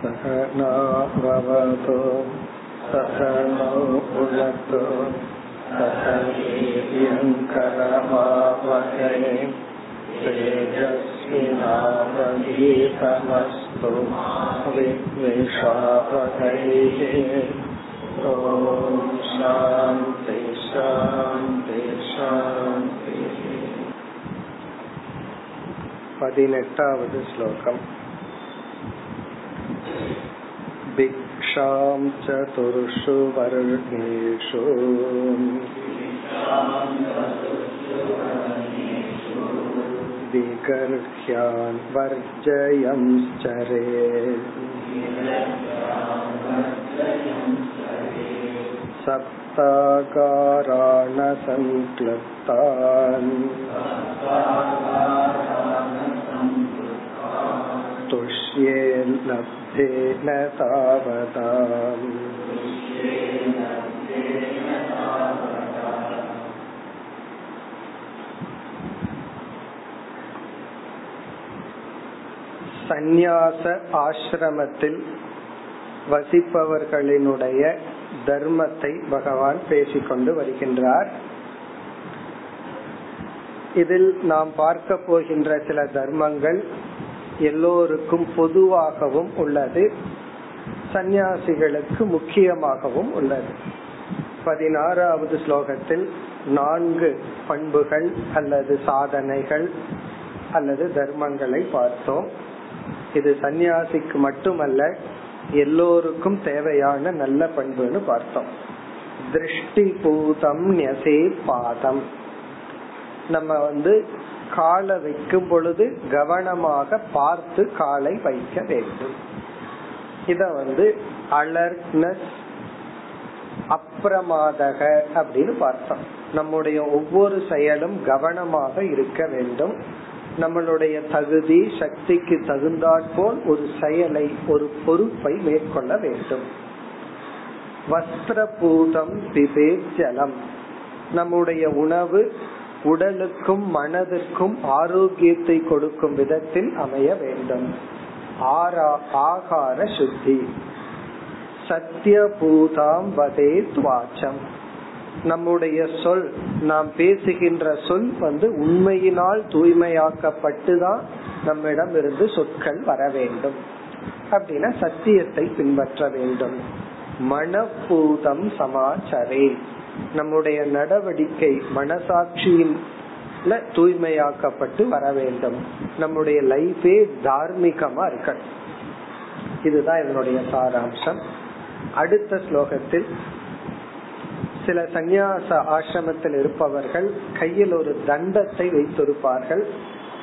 सहनाववतु सहनौ भुनक्तु सह वीर्यङ्करमावहै तेजस्विनावधीतमस्तु विद्वेषावहैः ॐ शान्ति शान्ति शान्तिः பதினெட்டாவது ஸ்லோகம் भिक्षां चतुर्षु वर्णेषु विगर्ह्यान् वर्जयंश्चरे। सप्ताकाराणसङ्क्लप्तान् तुष्येल्लब्धेन तावताम् சந்நியாச ஆசிரமத்தில் வசிப்பவர்களினுடைய தர்மத்தை பகவான் பேசிக்கொண்டு வருகின்றார் இதில் நாம் பார்க்க போகின்ற சில தர்மங்கள் எல்லோருக்கும் பொதுவாகவும் உள்ளது. சந்நியாசிகளுக்கு முக்கியமாகவும் உள்ளது. பதினாறாவது ஸ்லோகத்தில் நான்கு பண்புகள் அல்லது சாதனைகள் அல்லது தர்மங்களை பார்த்தோம். இது சந்நியாசிக்கு மட்டுமல்ல எல்லோருக்கும் தேவையான நல்ல பண்புன்னு பார்த்தோம். திருஷ்டி பூதம் நெசே பாதம். நம்ம வந்து காலை வைக்கும் பொழுது கவனமாக பார்த்து காலை வைக்க வேண்டும். இத வந்து அலர்ட்னஸ் அப்பிரமாதக அப்படின்னு பார்த்தோம். நம்முடைய ஒவ்வொரு செயலும் கவனமாக இருக்க வேண்டும். நம்மளுடைய தகுதி சக்திக்கு தகுந்தாற்போல் ஒரு செயலை ஒரு பொறுப்பை மேற்கொள்ள வேண்டும். வஸ்திரபூதம் பிபே ஜலம். நம்முடைய உணவு உடலுக்கும் மனதிற்கும் ஆரோக்கியத்தை கொடுக்கும் விதத்தில் அமைய வேண்டும். ஆகார சுத்தி. சத்தியபூதாம் வதே துவாச்சம். நம்முடைய சொல் நாம் பேசுகின்ற சொல் வந்து உண்மையினால் தூய்மையாக்கப்பட்டுதான் நம்மிடம் இருந்து சொற்கள் வர வேண்டும். அப்படின்னா சத்தியத்தை பின்பற்ற வேண்டும். மனப்பூதம் சமாச்சரே. நம்முடைய நடவடிக்கை மனசாட்சியில் தூய்மையாக்கப்பட்டு வர வேண்டும். நம்முடைய லைஃபே தார்மீகமா இருக்கணும். இதுதான் இதனுடைய சாராம்சம். அடுத்த ஸ்லோகத்தில் சில சந்நியாச ஆசிரமத்தில் இருப்பவர்கள் கையில் ஒரு தண்டத்தை வைத்திருப்பார்கள்.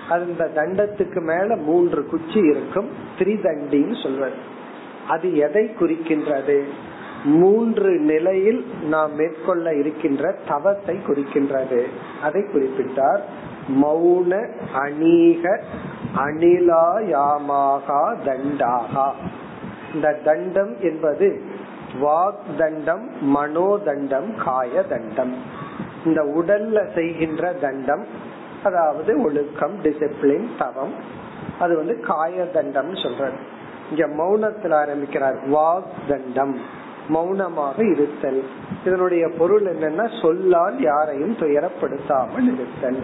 அந்த தண்டத்துக்கு மேல மூன்று குச்சி இருக்கும். திரிதண்டின்னு சொல்வது. அது எதை குறிக்கின்றது? மூன்று நிலையில் நாம் மேற்கொள்ள இருக்கின்ற தவத்தை குறிக்கின்றது. அதை குறிப்பிட்டார். மௌன அநீக அனிலாயாமாகா தண்டாகா. இந்த தண்டம் என்பது வாக் தண்டம் மனோதண்டம் காய தண்டம் இந்த உடல்ல செய்கின்ற தண்டம் அதாவது ஒழுக்கம் டிசிப்ளின் தவம் அது வந்து காய தண்டம் சொல்றது இங்க மௌனத்தில் ஆரம்பிக்கிறார் வாக் தண்டம் மௌனமாக இருத்தல். இதனுடைய பொருள் என்னன்னா சொல்லால் யாரையும் துயரப்படுத்தாமல் இருத்தல்.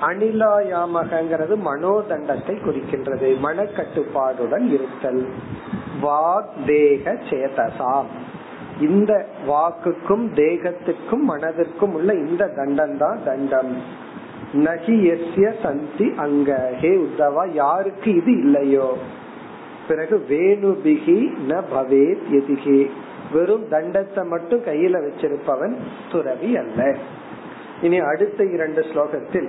அனிலாயாமகங்கிறது மனோதண்டத்தை குறிக்கின்றது. மனக்கட்டுப்பாடுடன் இருத்தல். வாக் தேக சேதசாம். இந்த வாக்குக்கும் தேகத்துக்கும் மனதிற்கும் உள்ள இந்த தண்டம் தான் தண்டம். நகி எஸ்ய சந்தி அங்க. ஹே உத்தவா யாருக்கு இது இல்லையோ? பிறகு வேணுபிகி ந பவேத் எதிகி. வெறும் தண்டத்தை மட்டும் கையில வச்சிருப்பவன் துறவி அல்ல. இனி அடுத்த இரண்டு ஸ்லோகத்தில்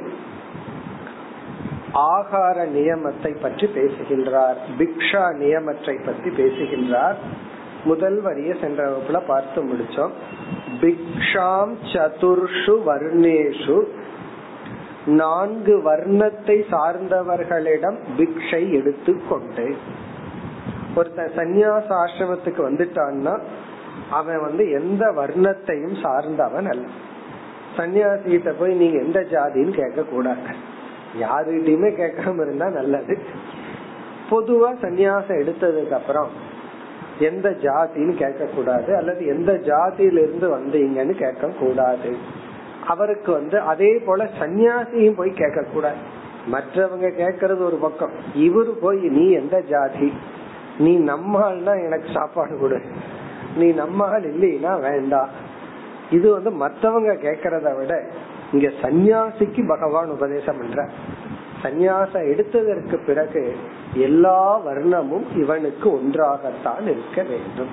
ஆகார நியமத்தை பற்றி பேசுகின்றார் பிக்ஷா நியமத்தை பற்றி பேசுகின்றார். முதல் வரிய சென்ற வகுப்புல பார்த்து முடிச்சோம். பிக்ஷாம் சதுர்ஷு வர்ணேஷு. நான்கு வர்ணத்தை சார்ந்தவர்களிடம் பிக்ஷை எடுத்துக்கொண்டு ஒருத்தன் சந்நியாச ஆசிரமத்துக்கு வந்துட்டான்னா அவன் வந்து எந்த வர்ணத்தையும் சார்ந்தவன் அல்ல. சன்னியாசிகிட்ட போய் நீங்க எந்த ஜாதின்னு கேட்க கூடாது. யாருகிட்டயுமே கேட்காம இருந்தா நல்லது. பொதுவா சந்நியாசம் எடுத்ததுக்கு அப்புறம் எந்த ஜாதின்னு கேட்க கூடாது அல்லது எந்த ஜாதியில இருந்து வந்தீங்கன்னு கேட்க கூடாது. அவருக்கு வந்து அதே போல சன்னியாசியும் போய் கேட்க கூடாது. மற்றவங்க கேக்குறது ஒரு பக்கம். இவரு போய் நீ எந்த ஜாதி? நீ நம்மால்னா எனக்கு சாப்பாடு கொடு. நீ நம்மால் இல்லைன்னா வேண்டாம் இது வந்து மத்தவங்க கேக்குறத விட இங்க சந்நியாசிக்கு பகவான் உபதேசம் பண்ற. சந்நியாசம் எடுத்ததற்கு பிறகு எல்லா வர்ணமும் இவனுக்கு ஒன்றாகத்தான் இருக்க வேண்டும்.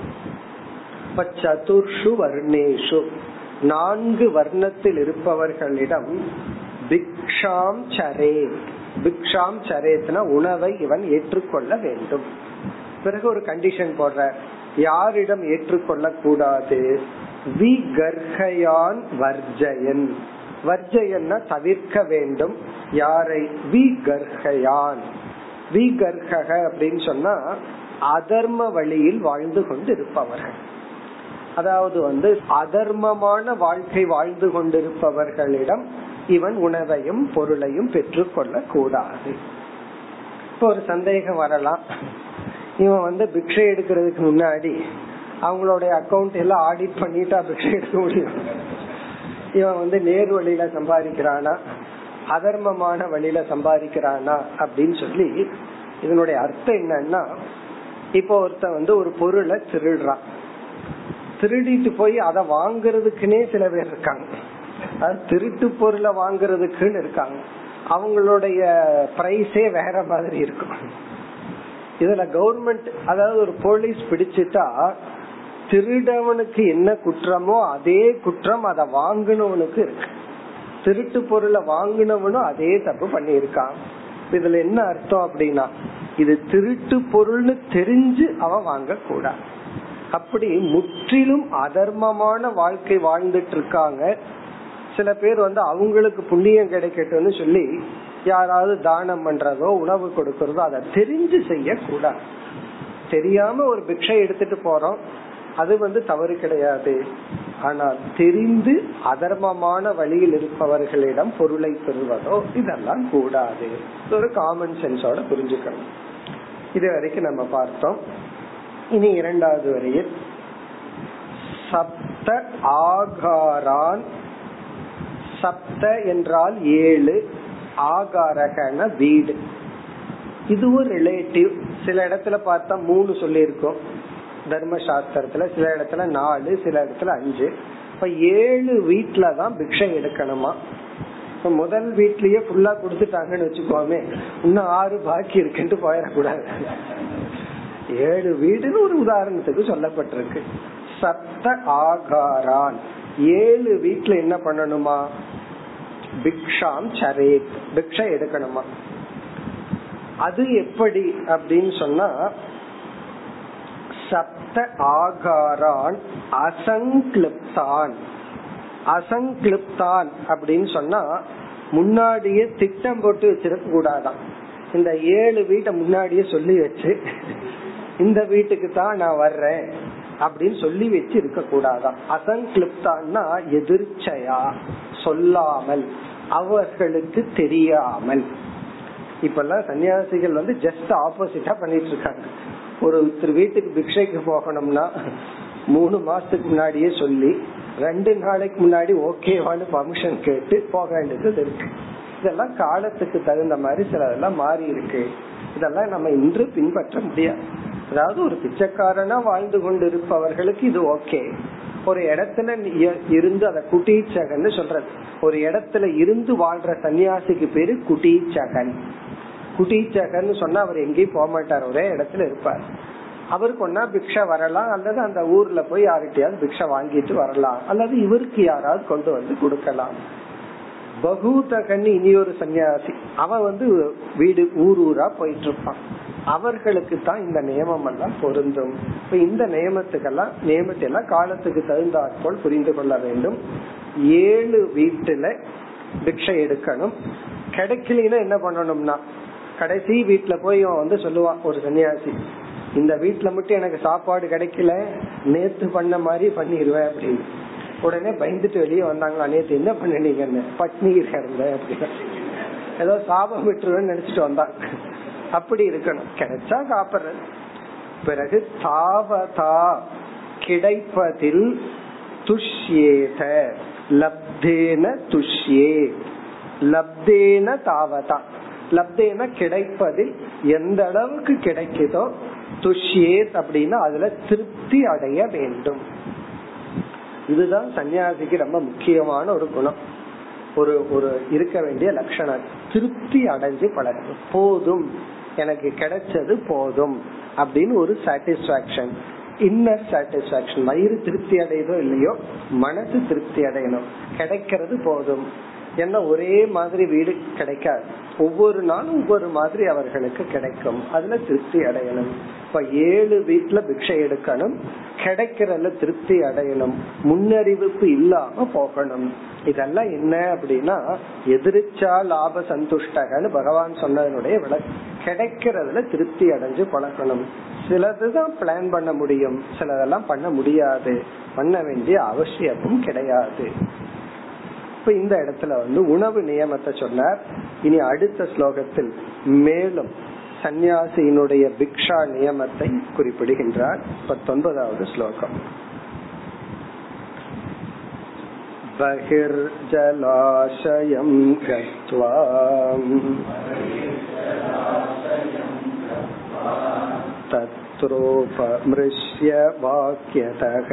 சதுர்ஷு வர்ணேஷு. நான்கு வர்ணத்தில் இருப்பவர்களிடம் பிக்ஷாம் சரே. பிக்ஷாம் சரேத்னா உணவை இவன் ஏற்றுக்கொள்ள வேண்டும். பிறகு ஒரு கண்டிஷன் போடுற யாரிடம் ஏற்றுக்கொள்ள கூடாது விகர்ஹயான் வர்ஜயன். வர்ஜயன்னா தவிர்க்க வேண்டும். யாரை? விகர்ஹயான் விகர்ஹக அப்படின்னு சொன்னா அதர்ம வழியில் வாழ்ந்து கொண்டு இருப்பவர்கள் அதாவது வந்து அதர்மமான வாழ்க்கை வாழ்ந்து கொண்டிருப்பவர்களிடம் இவன் உணவையும் பொருளையும் பெற்றுக்கொள்ள கூடாது இப்போ ஒரு சந்தேகம் வரலாம். இவன் வந்து பிக்ஷை எடுக்கிறதுக்கு முன்னாடி அவங்களுடைய அக்கௌண்ட் எல்லாம் ஆடிட் பண்ணிட்டா பிக்ஷை எடுக்க முடியும். இவன் வந்து நேர் வழியில சம்பாதிக்கிறானா? அதர்மமான வழியில சம்பாதிக்கிறானா? அப்படின்னு சொல்லி இதனுடைய அர்த்தம் என்னன்னா இப்போ ஒருத்த வந்து ஒரு பொருளை திருடுறான். திருடிட்டு போய் அதை வாங்குறதுக்குன்னே சில பேர் இருக்காங்க. அது திருட்டு பொருளை வாங்குறதுக்குன்னு இருக்காங்க. அவங்களுடைய பிரைஸே வேற மாதிரி இருக்கும். இதுல கவர்மெண்ட் அதாவது ஒரு போலீஸ் பிடிச்சிட்டா திருடவனுக்கு என்ன குற்றமோ அதே குற்றம் அதை வாங்கினவனுக்கு இருக்கு. திருட்டு பொருளை வாங்கினவனும் அதே தப்பு பண்ணியிருக்கான். இதுல என்ன அர்த்தம் அப்படின்னா இது திருட்டு பொருள்னு தெரிஞ்சு அவன் வாங்க கூடாது அப்படி முற்றிலும் அதர்மமான வாழ்க்கை வாழ்ந்துட்டு இருக்காங்க. சில பேர் வந்து அவங்களுக்கு புண்ணியம் கிடைக்கட்டும்னு சொல்லி யாராவது தானம் பண்றதோ உணவு கொடுக்கறதோ அதை தெரிஞ்சு செய்ய கூடாது தெரியாம ஒரு பிக்ஷை எடுத்துட்டு போறோம் அது வந்து தவறு கிடையாது. ஆனால் தெரிந்து அதர்மமான வழியில் இருப்பவர்களிடம் பொருளை பெறுவதோ இதெல்லாம் கூடாது. ஒரு காமன் சென்ஸோட புரிஞ்சுக்கணும். இது வரைக்கும் நம்ம பார்த்தோம். இனி இரண்டாவது வரையில் சப்த ஆகாரான் சப்த என்றால் ஏழு ஆகாரகன வீடு. இதுவும் ரிலேட்டிவ் சில இடத்துல பார்த்தா மூணு சொல்லியிருக்கோம். தர்மசாஸ்திரத்துல சில இடத்துல நாலு சில இடத்துல அஞ்சு. இப்ப ஏழு வீட்டுல தான் பிக்ஷை எடுக்கணுமா? இப்ப முதல் வீட்லயே ஃபுல்லா கொடுத்துட்டாங்கன்னு வச்சுக்கோமே. இன்னும் ஆறு பாக்கி இருக்குன்ட்டு போயிடக்கூடாது. ஏழு வீடுன்னு ஒரு உதாரணத்துக்கு சொல்லப்பட்டிருக்கு. சப்த ஆகாரான். ஏழு வீட்டுல என்ன பண்ணணுமா? பிக்ஷாம் சரேத். பிக்ஷை எடுக்கணுமா? அது எப்படி அப்படின்னு சொன்னா சப்த ஆகாரான் அசங்கிலிப்தான் அசங்கிலிப்தான் அப்படின்னு சொன்னா முன்னாடியே திட்டம் போட்டு வச்சிருக்க கூடாதான். இந்த ஏழு வீட்டை முன்னாடியே சொல்லி வச்சு இந்த வீட்டுக்கு தான் நான் வர்றேன் அப்படின்னு சொல்லி வச்சு இருக்க கூடாதான். அசங்கிலிப்தான்னா எதிர்ச்சையா. சொல்லாமல் அவர்களுக்கு தெரியாமல். இப்பெல்லாம் சன்னியாசிகள் வந்து ஜஸ்ட் ஆப்போசிட்டா பண்ணிட்டு இருக்காங்க ஒரு வீட்டுக்கு பிக்ஷைக்கு போகணும்னா மூணு மாசத்துக்கு முன்னாடியே சொல்லி ரெண்டு நாளைக்கு முன்னாடி ஓகேவான்னு பர்மிஷன் கேட்டு போக வேண்டியது இருக்கு. இதெல்லாம் காலத்துக்கு தகுந்த மாதிரி சிலதெல்லாம் மாறி இருக்கு. இதெல்லாம் நம்ம இன்று பின்பற்ற முடியாது. அதாவது ஒரு பிச்சைக்காரனா வாழ்ந்து கொண்டு இருப்பவர்களுக்கு இது ஓகே ஒரு இடத்துல இருந்து அத குட்டீச்சகன் சொல்றது. ஒரு இடத்துல இருந்து வாழ்ற சன்னியாசிக்கு பேரு குட்டீச்சகன். குட்டீச்சகன் சொன்னா அவர் எங்கேயும் போக மாட்டார். ஒரே இடத்துல இருப்பார். அவருக்கு ஒன்னா பிக்ஷா வரலாம் அல்லது அந்த ஊர்ல போய் யார்கிட்டயாவது பிக்ஷா வாங்கிட்டு வரலாம் அல்லது இவருக்கு யாராவது கொண்டு வந்து கொடுக்கலாம். பகூதகன்னு இனி ஒரு சன்னியாசி. அவன் வந்து வீடு ஊர் ஊரா போயிட்டு இருப்பான் அவர்களுக்கு தான் இந்த நியமம் எல்லாம் பொருந்தும். இப்ப இந்த நியமத்துக்கெல்லாம் நியமத்தை எல்லாம் காலத்துக்கு தகுந்தாற்போல் புரிந்து கொள்ள வேண்டும். ஏழு வீட்டுல பிக்ஷை எடுக்கணும். கிடைக்கலன்னா என்ன பண்ணணும்னா கடைசி வீட்டுல போய் அவன் வந்து சொல்லுவான் ஒரு சன்னியாசி இந்த வீட்டுல மட்டும் எனக்கு சாப்பாடு கிடைக்கல நேத்து பண்ண மாதிரி பண்ணிடுவேன் அப்படின்னு. உடனே பயந்துட்டு வெளியே வந்தாங்களா நேத்து என்ன பண்ணினீங்கன்னு பட்னி இருந்த அப்படின்னு. ஏதோ சாபம் விட்டுருவேன்னு நினைச்சிட்டு வந்தாங்க அப்படி இருக்கணும். கிடைச்சா சாப்பிடுறது பிறகு தாவதா கிடைப்பதில் துஷ்யேத லப்தேன துஷ்யே. லப்தேன தாவதா. லப்தேன கிடைப்பதில் எந்த அளவுக்கு கிடைக்குதோ துஷ்யேத் அப்படின்னா அதுல திருப்தி அடைய வேண்டும். இதுதான் சன்னியாசிக்கு ரொம்ப முக்கியமான ஒரு குணம். ஒரு ஒரு இருக்க வேண்டிய லட்சணம். திருப்தி அடைஞ்சு பழகும் போதும். எனக்கு கிடைச்சது போதும். அப்படின்னு ஒரு சாட்டிஸ்பாக்சன் இன்னர் சாட்டிஸ்பாக்சன் வயிறு திருப்தி அடையதோ இல்லையோ மனசு திருப்தி அடையணும். கிடைக்கிறது போதும். என்ன ஒரே மாதிரி வீடு கிடைக்காது. ஒவ்வொரு நாளும் ஒவ்வொரு மாதிரி அவர்களுக்கு கிடைக்கும். அதுல திருப்தி அடையணும். இப்ப ஏழு வீட்டுல பிக்ஷை எடுக்கணும். கிடைக்கிறதுல திருப்தி அடையணும். முன்னறிவிப்பு இல்லாம போகணும். இதெல்லாம் என்ன அப்படின்னா எதிர்ச்சா லாப சந்துஷ்டகன்னு பகவான் சொன்னதனுடைய விள கிடைக்கிறதுல திருப்தி அடைஞ்சு பழக்கணும் சிலதுதான் பிளான் பண்ண முடியும். சிலதெல்லாம் பண்ண முடியாது. பண்ண வேண்டிய அவசியமும் கிடையாது. இப்ப இந்த இடத்துல வந்து உணவு நியமத்தை சொன்னார் இனி அடுத்த ஸ்லோகத்தில் மேலும் சந்நியாசியினுடைய பிக்ஷா நியமத்தை குறிப்பிடுகின்றார் பத்தொன்பதாவது ஸ்லோகம் बहिर्जलाशयं गत्वा तत्रोपमृश्य वाक्यतः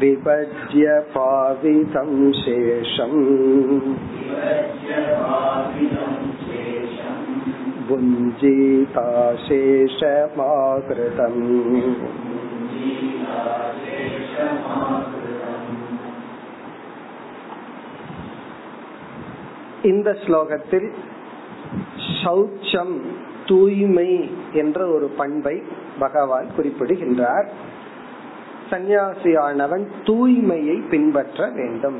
विभज्य पावितं शेषम् भुञ्जीताशेषमाकृतम् இந்த ஸ்லோகத்தில் சௌச்சம் தூய்மை என்ற ஒரு பண்பை பகவான் குறிப்பிடுகின்றார் சந்நியாசியானவன் தூய்மையை பின்பற்ற வேண்டும்.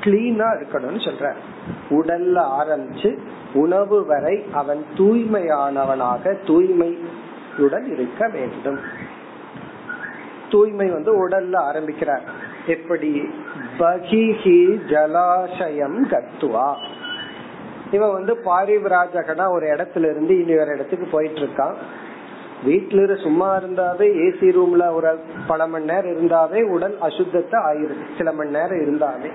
கிளீனா இருக்கணும்னு சொல்ற. உடல்ல ஆரம்பிச்சு உணவு வரை அவன் தூய்மையானவனாக தூய்மையுடன் இருக்க வேண்டும். தூய்மை வந்து உடல்ல ஆரம்பிக்கிறார். எப்படி? பகிஹி ஜலாசயம் கத்துவா. இவன் வந்து பாரிவிராஜகனா ஒரு இடத்துல இருந்து இனி ஒரு இடத்துக்கு போயிட்டு இருக்கான். வீட்டுல சும்மா இருந்தாவே ஏசி ரூம்ல ஒரு பல மணி நேரம் இருந்தாவே உடல் அசுத்தத்தை ஆயிருது சில மணி நேரம் இருந்தாவே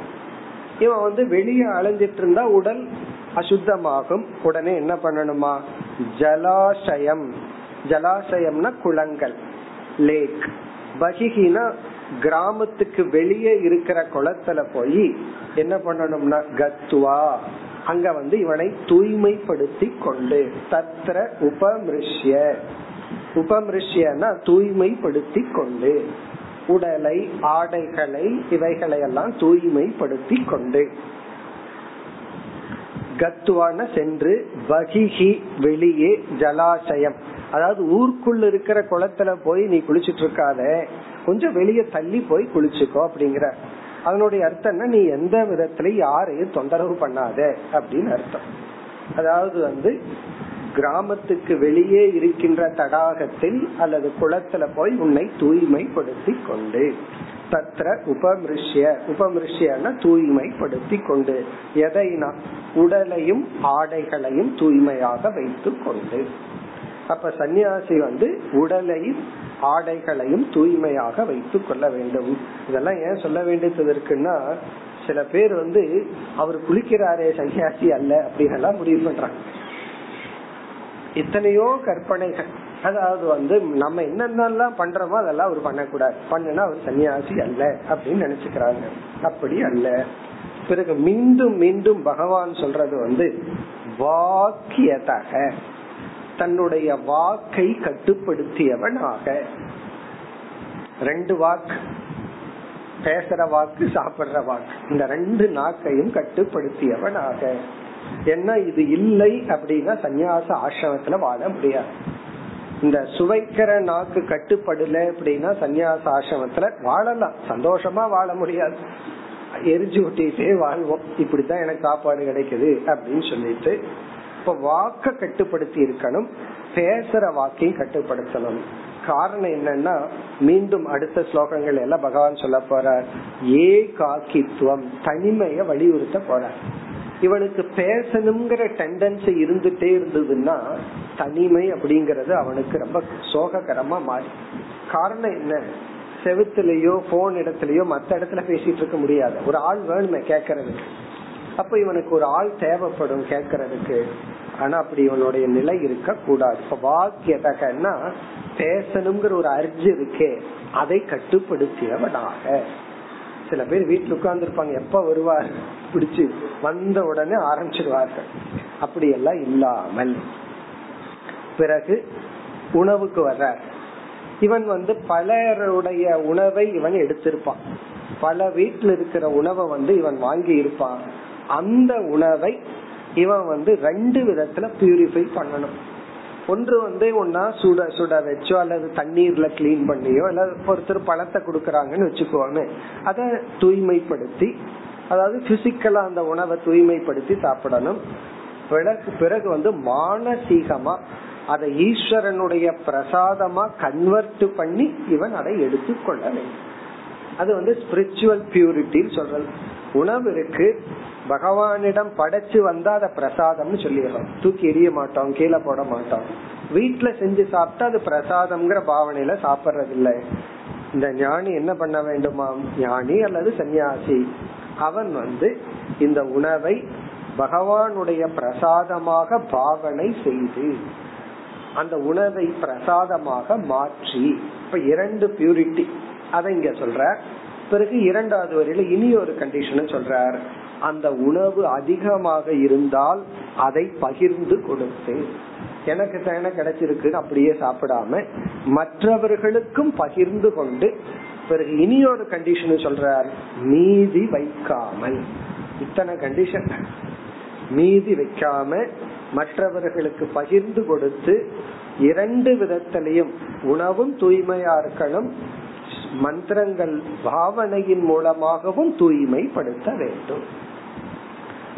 இவன் வந்து வெளியே அலைஞ்சிட்டு இருந்தா உடல் அசுத்தமாகும். உடனே என்ன பண்ணணுமா? ஜலாசயம். ஜலாசயம்னா குளங்கள். லேக் பகிகினா கிராமத்துக்கு வெளியே இருக்கிற குளத்துல போய் என்ன பண்ணணும்னா கத்துவா. அங்க வந்து இவனை தூய்மைப்படுத்தி கொண்டு. தத்திர உபமிருஷ்ய. உபமிருஷ்யனா தூய்மைப்படுத்தி கொண்டு உடலை ஆடைகளை இவைகளை எல்லாம் தூய்மைப்படுத்தி கொண்டு கத்துவான சென்று பகிஹி வெளியே ஜலாசயம். அதாவது ஊருக்குள்ள இருக்கிற குளத்துல போய் நீ குளிச்சிட்டு இருக்காத கொஞ்சம் வெளியே தள்ளி போய் குளிச்சுக்கோ அப்படிங்கிற. அதனுடைய அர்த்தம் என்ன? நீ எந்த விதத்திலையும் யாரையும் தொந்தரவு பண்ணாத அப்படின்னு அர்த்தம். அதாவது வந்து கிராமத்துக்கு வெளியே இருக்கின்ற தடாகத்தில் அல்லது குளத்துல போய் உன்னை தூய்மைப்படுத்தி கொண்டு தத்ர உபமிருஷ்ய. உபமிருஷ்யன தூய்மைப்படுத்தி கொண்டு எதைனா உடலையும் ஆடைகளையும் தூய்மையாக வைத்து கொண்டு அப்ப சன்னியாசி வந்து உடலையும் ஆடைகளையும் தூய்மையாக வைத்துக் கொள்ள வேண்டும். இதெல்லாம் ஏன் சொல்ல வேண்டியது இருக்குன்னா சில பேர் வந்து அவர் குளிக்கிறாரே சன்னியாசி அல்ல அப்படின்னு எல்லாம் முடிவு பண்றாங்க. எத்தனையோ கற்பனைகள். அதாவது வந்து நம்ம என்னென்னலாம் பண்றோமோ அதெல்லாம் அவர் பண்ணக்கூடாது. பண்ணுனா அவர் சன்னியாசி அல்ல அப்படின்னு நினைச்சுக்கிறாங்க. அப்படி அல்ல. பிறகு மீண்டும் மீண்டும் பகவான் சொல்றது வந்து வாக்கியதக. தன்னுடைய வாக்கை கட்டுப்படுத்தியவனாக. ரெண்டு வாக்கு. பேசுற வாக்கு சாப்பிடுற வாக்கு. இந்த ரெண்டு நாக்கையும் கட்டுப்படுத்தியவனாக. ஏன்னா இது இல்லை அப்படின்னா சன்னியாச ஆசிரமத்துல வாழ முடியாது. இந்த சுவைக்கிற நாக்கு கட்டுப்படல அப்படின்னா சன்னியாச ஆசிரமத்துல வாழலாம். சந்தோஷமா வாழ முடியாது. எரிஞ்சு ஊட்டிட்டே வாழ்வோம். இப்படித்தான் எனக்கு சாப்பாடு கிடைக்குது அப்படின்னு சொல்லிட்டு இப்ப வாக்க கட்டுப்படுத்தி இருக்கணும். பேசுற வாக்கையும் கட்டுப்படுத்தணும். காரணம் என்னன்னா மீண்டும் அடுத்த ஸ்லோகங்கள் எல்லாம் பகவான் சொல்ல போற ஏ காக்கித்துவம் தனிமைய வலியுறுத்த போற இவனுக்கு பேசணுங்கிற டெண்டன்சி இருந்துட்டே இருந்ததுன்னா தனிமை அப்படிங்கறது அவனுக்கு ரொம்ப சோககரமா மாறி. காரணம் என்ன? செவுத்துலயோ போன் இடத்துலயோ மத்த இடத்துல பேசிட்டு இருக்க முடியாது. ஒரு ஆள் வேணுமே கேக்குறதுக்கு அப்ப இவனுக்கு ஒரு ஆள் தேவைப்படும் கேக்குறதுக்கு ஆனா அப்படி இவனுடைய நிலை இருக்க கூடாது இப்ப வாக்கியதகன்னா பேசணுங்கிற ஒரு அர்ஜு இருக்கே. அதை கட்டுப்படுத்தியவனாக. சில பேர் வீட்டுல உட்கார்ந்து இருப்பாங்க எப்ப வருவார்? பிடிச்சு வந்த உடனே ஆரம்பிச்சிருவார்கள். அப்படி எல்லாம் இல்லாமல். பிறகு உணவுக்கு வர்றார். இவன் வந்து பலருடைய உணவை இவன் எடுத்திருப்பான். பல வீட்டில் இருக்கிற உணவை வந்து இவன் வாங்கி இருப்பான். அந்த உணவை இவன் வந்து ரெண்டு விதத்துல பியூரிஃபை பண்ணணும். ஒன்று வந்து ஒன்னா சுட சுட வச்சோ அல்லது தண்ணீர்ல கிளீன் பண்ணியோ அல்லது ஒருத்தர் பழத்தை கொடுக்கறாங்கன்னு வச்சுக்கோங்க அத தூய்மைப்படுத்தி அதாவது பிசிக்கலா அந்த உணவை தூய்மைப்படுத்தி சாப்பிடணும். பிறகு பிறகு வந்து மானசீகமா அதை ஈஸ்வரனுடைய பிரசாதமா கன்வெர்ட் பண்ணி இவன் அதை எடுத்துக்கொள்ள வேண்டும். அது வந்து ஸ்பிரிச்சுவல் பியூரிட்டின்னு சொல்றது. உணவு இருக்கு பகவானிடம் படைச்சு வந்தா அதை பிரசாதம்னு சொல்லிடுறோம் தூக்கி எரிய மாட்டோம் கீழே போட மாட்டோம். வீட்டுல செஞ்சு சாப்பிட்டா அது பிரசாதம்ங்கிற பாவனையில சாப்பிடுறது இந்த ஞானி என்ன பண்ண வேண்டுமாம் ஞானி அல்லது சன்னியாசி அவன் வந்து இந்த உணவை பகவானுடைய பிரசாதமாக பாவனை செய்து அந்த உணவை பிரசாதமாக மாற்றி இப்ப இரண்டு பியூரிட்டி அதை இங்க சொல்ற. பிறகு இரண்டாவது வரையில இனி ஒரு கண்டிஷன் சொல்றார். அந்த உணவு அதிகமாக இருந்தால் அதை பகிர்ந்து கொடுத்து எனக்கு தேனை கிடைச்சிருக்கு அப்படியே சாப்பிடாம மற்றவர்களுக்கும் பகிர்ந்து கொண்டு பிறகு இனி ஒரு கண்டிஷன் சொல்றார் மீதி வைக்காமல். இத்தனை கண்டிஷன் மீதி வைக்காம மற்றவர்களுக்கு பகிர்ந்து கொடுத்து இரண்டு விதத்திலையும் உணவும் தூய்மையா இருக்கணும் மந்திரங்கள் பாவனையின் மூலமாகவும் தூய்மைப்படுத்த வேண்டும்.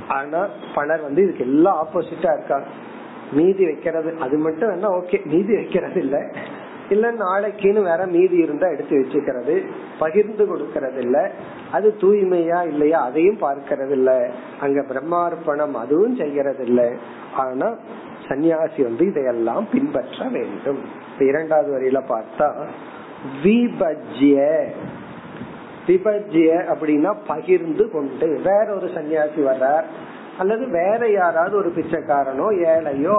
ஆனா பலர் வந்து இதுக்கு எல்லாம் ஆப்போசிட்டா இருக்காங்க. மீதி வைக்கிறது அது மட்டும் என்ன ஓகே மீதி வைக்கிறது இல்ல. இல்ல நாளைக்குன்னு வேற மீதி இருந்தா எடுத்து வச்சுக்கிறது. பகிர்ந்து கொடுக்கறது இல்ல. அது தூய்மையா இல்லையா அதையும் பார்க்கறது இல்ல. அங்க பிரம்மார்ப்பணம் அதுவும் செய்யறது இல்ல. ஆனா சன்னியாசி வந்து இதையெல்லாம் பின்பற்ற வேண்டும். இரண்டாவது வரியில பார்த்தா விபஜ்ய விபஜ்ய அப்படின்னா பகிர்ந்து கொண்டு வேற ஒரு சன்னியாசி வர்றார். அல்லது வேற யாராவது ஒரு பிச்சைக்காரனோ ஏழையோ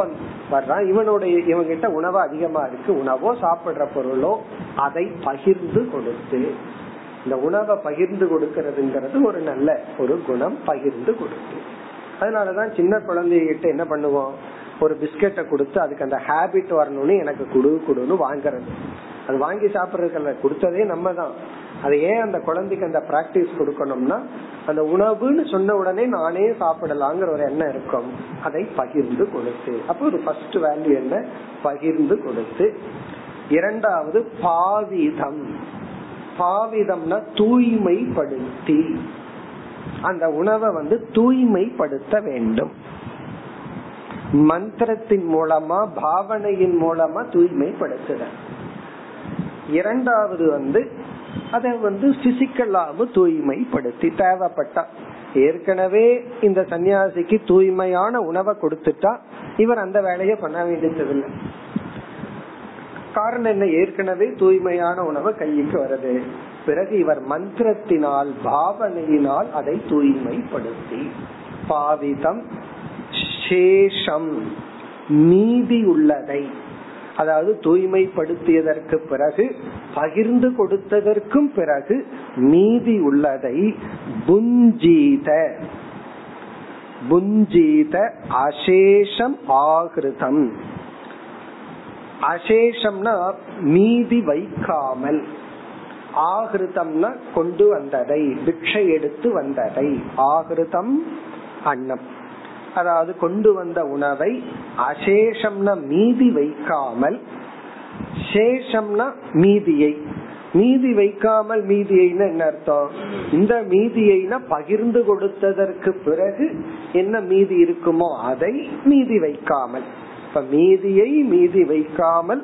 வர்றான். இவனுடைய இவங்கிட்ட உணவு அதிகமா இருக்கு. உணவோ சாப்பிடுற பொருளோ அதை பகிர்ந்து கொடுத்து இந்த உணவை பகிர்ந்து கொடுக்கறதுங்கிறது ஒரு நல்ல ஒரு குணம் பகிர்ந்து கொடுத்து. அதனாலதான் சின்ன குழந்தைகிட்ட என்ன பண்ணுவோம்? ஒரு பிஸ்கெட்டை கொடுத்து அதுக்கு அந்த ஹேபிட் வரணும்னு எனக்கு குடு குடுன்னு வாங்குறது. அது வாங்கி சாப்பிடுறதுல கொடுத்ததே நம்ம தான் அது ஏன் அந்த குழந்தைக்கு அந்த பிராக்டிஸ் கொடுக்கணும்னா அந்த உணவுன்னு சொன்ன உடனே நானே சாப்பிடலாங்கிற ஒரு எண்ணம் இருக்கும். அதை பகிர்ந்து கொடுத்து. அப்போ ஒரு ஃபர்ஸ்ட் வேல்யூ என்ன? பகிர்ந்து கொடுத்து. இரண்டாவது பாவிதம். பாவிதம்னா தூய்மைப்படுத்தி. அந்த உணவை வந்து தூய்மைப்படுத்த வேண்டும். மந்திரத்தின் மூலமா பாவனையின் மூலமா தூய்மைப்படுத்துற இரண்டாவது வந்து அதை வந்து பிசிக்கலாவும் தூய்மைப்படுத்தி தேவைப்பட்டா. ஏற்கனவே இந்த சன்னியாசிக்கு தூய்மையான உணவை கொடுத்துட்டா இவர் அந்த வேலையை பண்ண வேண்டியதில்லை. காரணம் என்ன? ஏற்கனவே தூய்மையான உணவு கைக்கு வருது. பிறகு இவர் மந்திரத்தினால் பாவனையினால் அதை தூய்மைப்படுத்தி. பாவிதம் சேஷம் மீதி உள்ளதை அதாவது தூய்மைப்படுத்தியதற்கு பிறகு பகிர்ந்து கொடுத்ததற்கும் பிறகு மீதி உள்ளதை புஞ்சீத புஞ்சீத அசேஷம் ஆகிருதம். அசேஷம்னா மீதி வைக்காமல் ஆகிருதம்னா கொண்டு வந்ததை பிக்ஷை எடுத்து வந்ததை ஆகிருதம் அன்னம். அதாவது கொண்டு வந்த உணவை அசேஷம்னா மீதி வைக்காமல் சேஷம்னா மீதியை. மீதி வைக்காமல் மீதியைன்னு என்ன அர்த்தம்? இந்த மீதியைனா பகிர்ந்து கொடுத்ததற்கு பிறகு என்ன மீதி இருக்குமோ அதை மீதி வைக்காமல். இப்ப மீதியை மீதி வைக்காமல்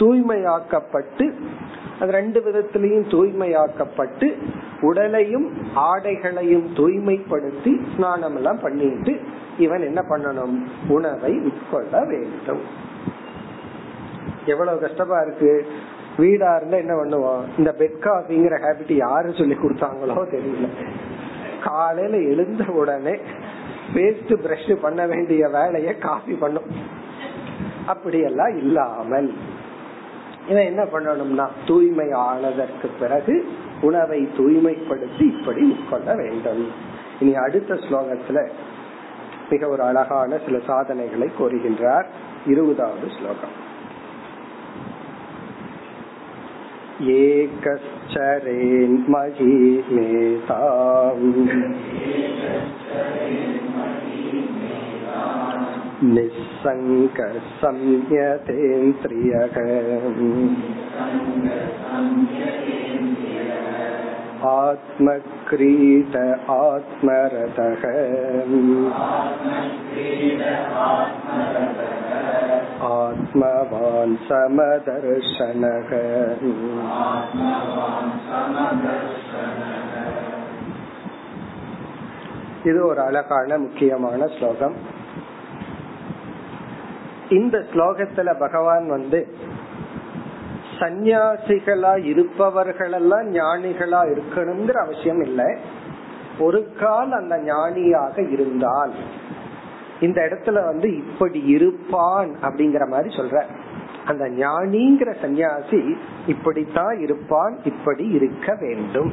தூய்மையாக்கப்பட்டு அது ரெண்டு விதத்திலையும் தூய்மையாக்கப்பட்டு உடலையும் ஆடைகளையும் தூய்மைப்படுத்தி ஸ்நானம் எல்லாம் பண்ணிட்டு இவன் என்ன பண்ணணும்? உணவை உட்கொள்ள வேண்டும். எவ்வளவு கஷ்டமா இருக்கு. வீடா இருந்தா என்ன பண்ணுவோம்? இந்த பெட் காஃபிங்கிற ஹேபிட் யாரு சொல்லி கொடுத்தாங்களோ தெரியல. காலையில எழுந்த உடனே பேஸ்ட் பிரஷ் பண்ண வேண்டிய வேலைய காஃபி பண்ணும். அப்படியெல்லாம் இல்லாமல் இவன் என்ன பண்ணணும்னா தூய்மை ஆனதற்கு பிறகு உணவை தூய்மைப்படுத்தி இப்படி உட்கொள்ள வேண்டும். இனி அடுத்த ஸ்லோகத்துல மிக ஒரு அழகான சில சாதனைகளை கோருகின்றார் இருபதாவது ஸ்லோகம். ஏகச்சரேன்மகிமேதாம் निःसङ्गः संयतेन्द्रियः आत्मक्रीत आत्मरतः आत्मवान् समदर्शनः இது ஒரு அழகான முக்கியமான ஸ்லோகம் இந்த ஸ்லோகத்துல பகவான் வந்து சந்நியாசிகளா இருப்பவர்களெல்லாம் ஞானிகளா இருக்கணுங்கிற அவசியம் இல்லை. ஒரு கால் அந்த ஞானியாக இருந்தால் இந்த இடத்துல வந்து இப்படி இருப்பான் அப்படிங்கிற மாதிரி சொல்ற. அந்த ஞானிங்கிற சந்நியாசி இப்படித்தான் இருப்பான் இப்படி இருக்க வேண்டும்.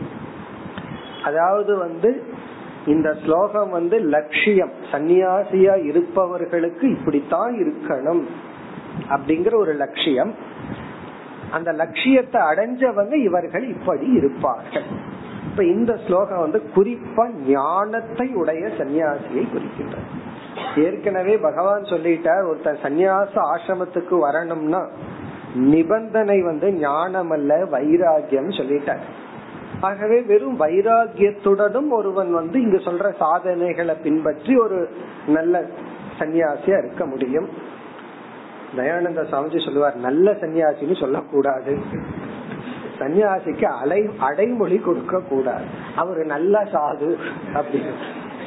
அதாவது வந்து இந்த ஸ்லோகம் வந்து லட்சியம் சந்நியாசியா இருப்பவர்களுக்கு இப்படித்தான் இருக்கணும் அப்படிங்கிற ஒரு லட்சியம். அந்த லட்சியத்தை அடைஞ்சவங்க இவர்கள் இப்படி இருப்பார்கள். இப்ப இந்த ஸ்லோகம் வந்து குறிப்பா ஞானத்தை உடைய சன்னியாசியை குறிக்கின்ற ஏற்கனவே பகவான் சொல்லிட்டார் ஒருத்தர் சந்நியாச ஆசிரமத்துக்கு வரணும்னா நிபந்தனை வந்து ஞானம் அல்ல வைராகியம் சொல்லிட்டார். ஆகவே வெறும் வைராகியத்துடனும் ஒருவன் வந்து இங்க சொல்ற சாதனைகளை பின்பற்றி ஒரு நல்ல சன்னியாசியா இருக்க முடியும். தயானந்த சாமிஜி சொல்லுவார் நல்ல சன்னியாசின்னு சொல்லக்கூடாது. சன்னியாசிக்கு அலை அடைமொழி கொடுக்க கூடாது அவரு நல்ல சாது அப்படின்னு.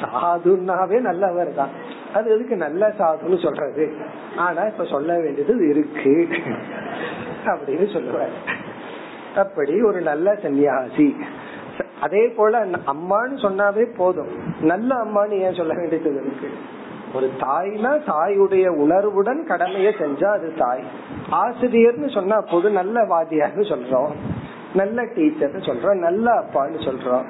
சாதுன்னாவே நல்லவர் தான். அது எதுக்கு நல்ல சாதுன்னு சொல்றது? ஆனா இப்ப சொல்ல வேண்டியது இருக்கு அப்படின்னு சொல்லுவார். அப்படி ஒரு நல்ல சன்னியாசி. அதே போல அம்மான்னு சொன்னாவே போதும். நல்ல அம்மான்னு ஏன் சொல்ல வேண்டியது இருக்கு? ஒரு தாய்னா தாயுடைய உணர்வுடன் கடமையை செஞ்சா அது தாய். ஆசிரியர்னு சொன்னா போது நல்ல வாத்தியார்னு சொல்றோம். நல்ல டீச்சர்னு சொல்றோம். நல்ல அப்பான்னு சொல்றோம்.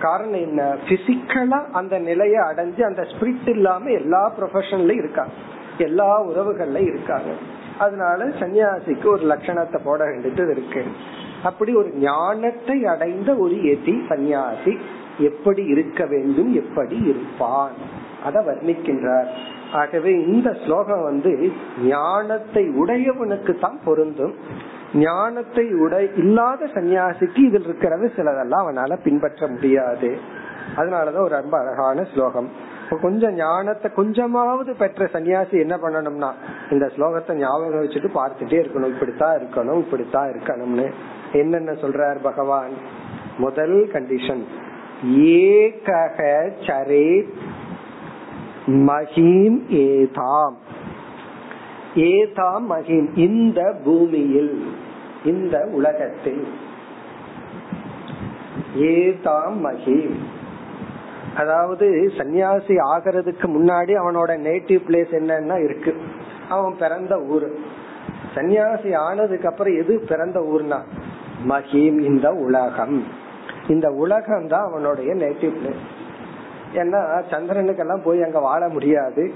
காரணம் என்ன? பிசிக்கலா அந்த நிலையை அடைஞ்சு அந்த ஸ்பிரிட் இல்லாம எல்லா ப்ரொஃபஷன்லயும் இருக்காங்க. எல்லா உறவுகள்ல இருக்காங்க. அதனால சன்னியாசிக்கு ஒரு லட்சணத்தை போட வேண்டியது இருக்கு. அப்படி ஒரு ஞானத்தை அடைந்த ஒரு எதி சன்னியாசி எப்படி இருக்க வேண்டும் எப்படி இருப்பான்? அத வர்ணிக்கின்றார். ஆகவே இந்த ஸ்லோகம் வந்து ஞானத்தை உடையவனுக்கு தான் பொருந்தும். ஞானத்தை உடை இல்லாத சன்னியாசிக்கு இதில் இருக்கிறது சிலதெல்லாம் அவனால பின்பற்ற முடியாது. அதனாலதான் ஒரு ரொம்ப அழகான ஸ்லோகம். கொஞ்சம் ஞானத்தை கொஞ்சமாவது பெற்ற சன்னியாசி என்ன பண்ணணும்னா இந்த ஸ்லோகத்தை ஞாபகம் வச்சுட்டு பார்த்துட்டே இருக்கணும். இப்படித்தான் இருக்கணும் இப்படித்தான் இருக்கணும்னு. என்னென்ன சொல்றார் பகவான்? முதல் கண்டிஷன் ஏகக சரே மகிம் ஏதாம். ஏதாம் மகிம். இந்த பூமியில் இந்த உலகத்தில். ஏதாம் மகிம். அதாவது சன்னியாசி ஆகிறதுக்கு முன்னாடி அவனோட நேட்டிவ் பிளேஸ் என்னன்னா இருக்கு. அவன் பிறந்த ஊர். சன்னியாசி ஆனதுக்கு அப்புறம் எது பிறந்த ஊர்னா? மகிம் இந்த உலகம். இந்த உலகம் தான் அவனுடைய நேட்டிவ் பிளேஸ் ஏன்னா சந்திரனுக்கெல்லாம் போய் அங்க வாழ முடியாது.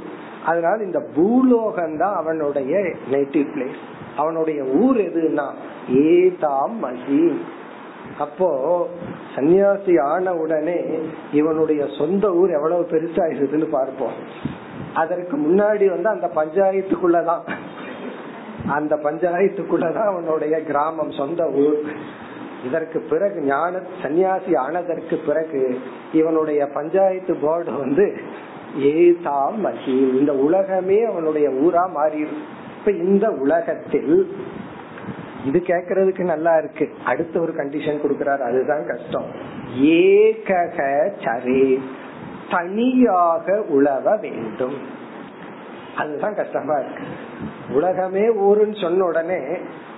அதனால இந்த பூலோகம் தான் அவனுடைய நேட்டிவ் பிளேஸ் அவனுடைய ஊர் எதுனா ஏதாம் மஹீம் அப்போ சன்னியாசி ஆன உடனே இவனுடைய சொந்த ஊர் எவ்வளவு பெருசாயிருதுன்னு பார்ப்போம். அதற்கு முன்னாடி வந்து அந்த பஞ்சாயத்துக்குள்ளதான். அந்த பஞ்சாயத்துக்குள்ளதான் அவனுடைய கிராமம் சொந்த ஊர். இதற்கு பிறகு ஞான சன்னியாசி ஆனதற்கு பிறகு இவனுடைய பஞ்சாயத்து போர்டு வந்து ஏதாம் மகி. இந்த உலகமே அவனுடைய ஊரா மாறிடும். இப்ப இந்த உலகத்தில் இது கேக்குறதுக்கு நல்லா இருக்கு. அடுத்த ஒரு கண்டிஷன் கொடுக்கிறார். அதுதான் கஷ்டம். ஏகக சரே. தனியாக உழவ வேண்டும். அதுதான் கஷ்டமா இருக்கு. உலகமே ஊருன்னு சொன்ன உடனே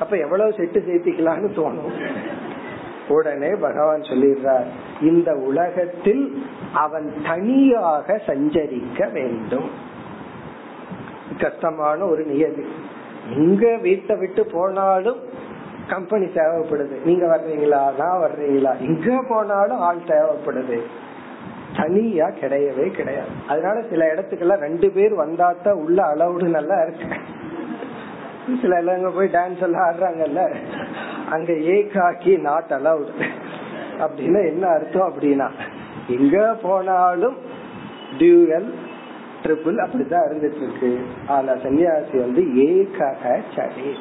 அப்ப எவ்வளவு செட்டு சேர்த்திக்கலாம்னு தோணும். உடனே பகவான் சொல்லிடுறார் இந்த உலகத்தில் அவன் தனியாக சஞ்சரிக்க வேண்டும். கஷ்டமான ஒரு நியதி. எங்க வீட்டை விட்டு போனாலும் கம்பெனி தேவைப்படுது. நீங்க வர்றீங்களா? நான் வர்றீங்களா? எங்க போனாலும் ஆள் தேவைப்படுது. தனியா கிடையவே கிடையாது. அதனால சில இடத்துக்கெல்லாம் ரெண்டு பேர் வந்தாத்தான் உள்ள அளவுடு நல்லா இருக்கு சில இடங்க போய் டான்ஸ் எல்லாம் ஆடுறாங்கல்ல. அங்க ஏகாக்கி நாட் அலவுட் அப்படின்னா என்ன அர்த்தம் அப்படின்னா எங்க போனாலும் டியூவல் ட்ரிபிள் அப்படிதான் இருந்துட்டு இருக்கு ஆனா சன்னியாசி வந்து ஏகாக சரி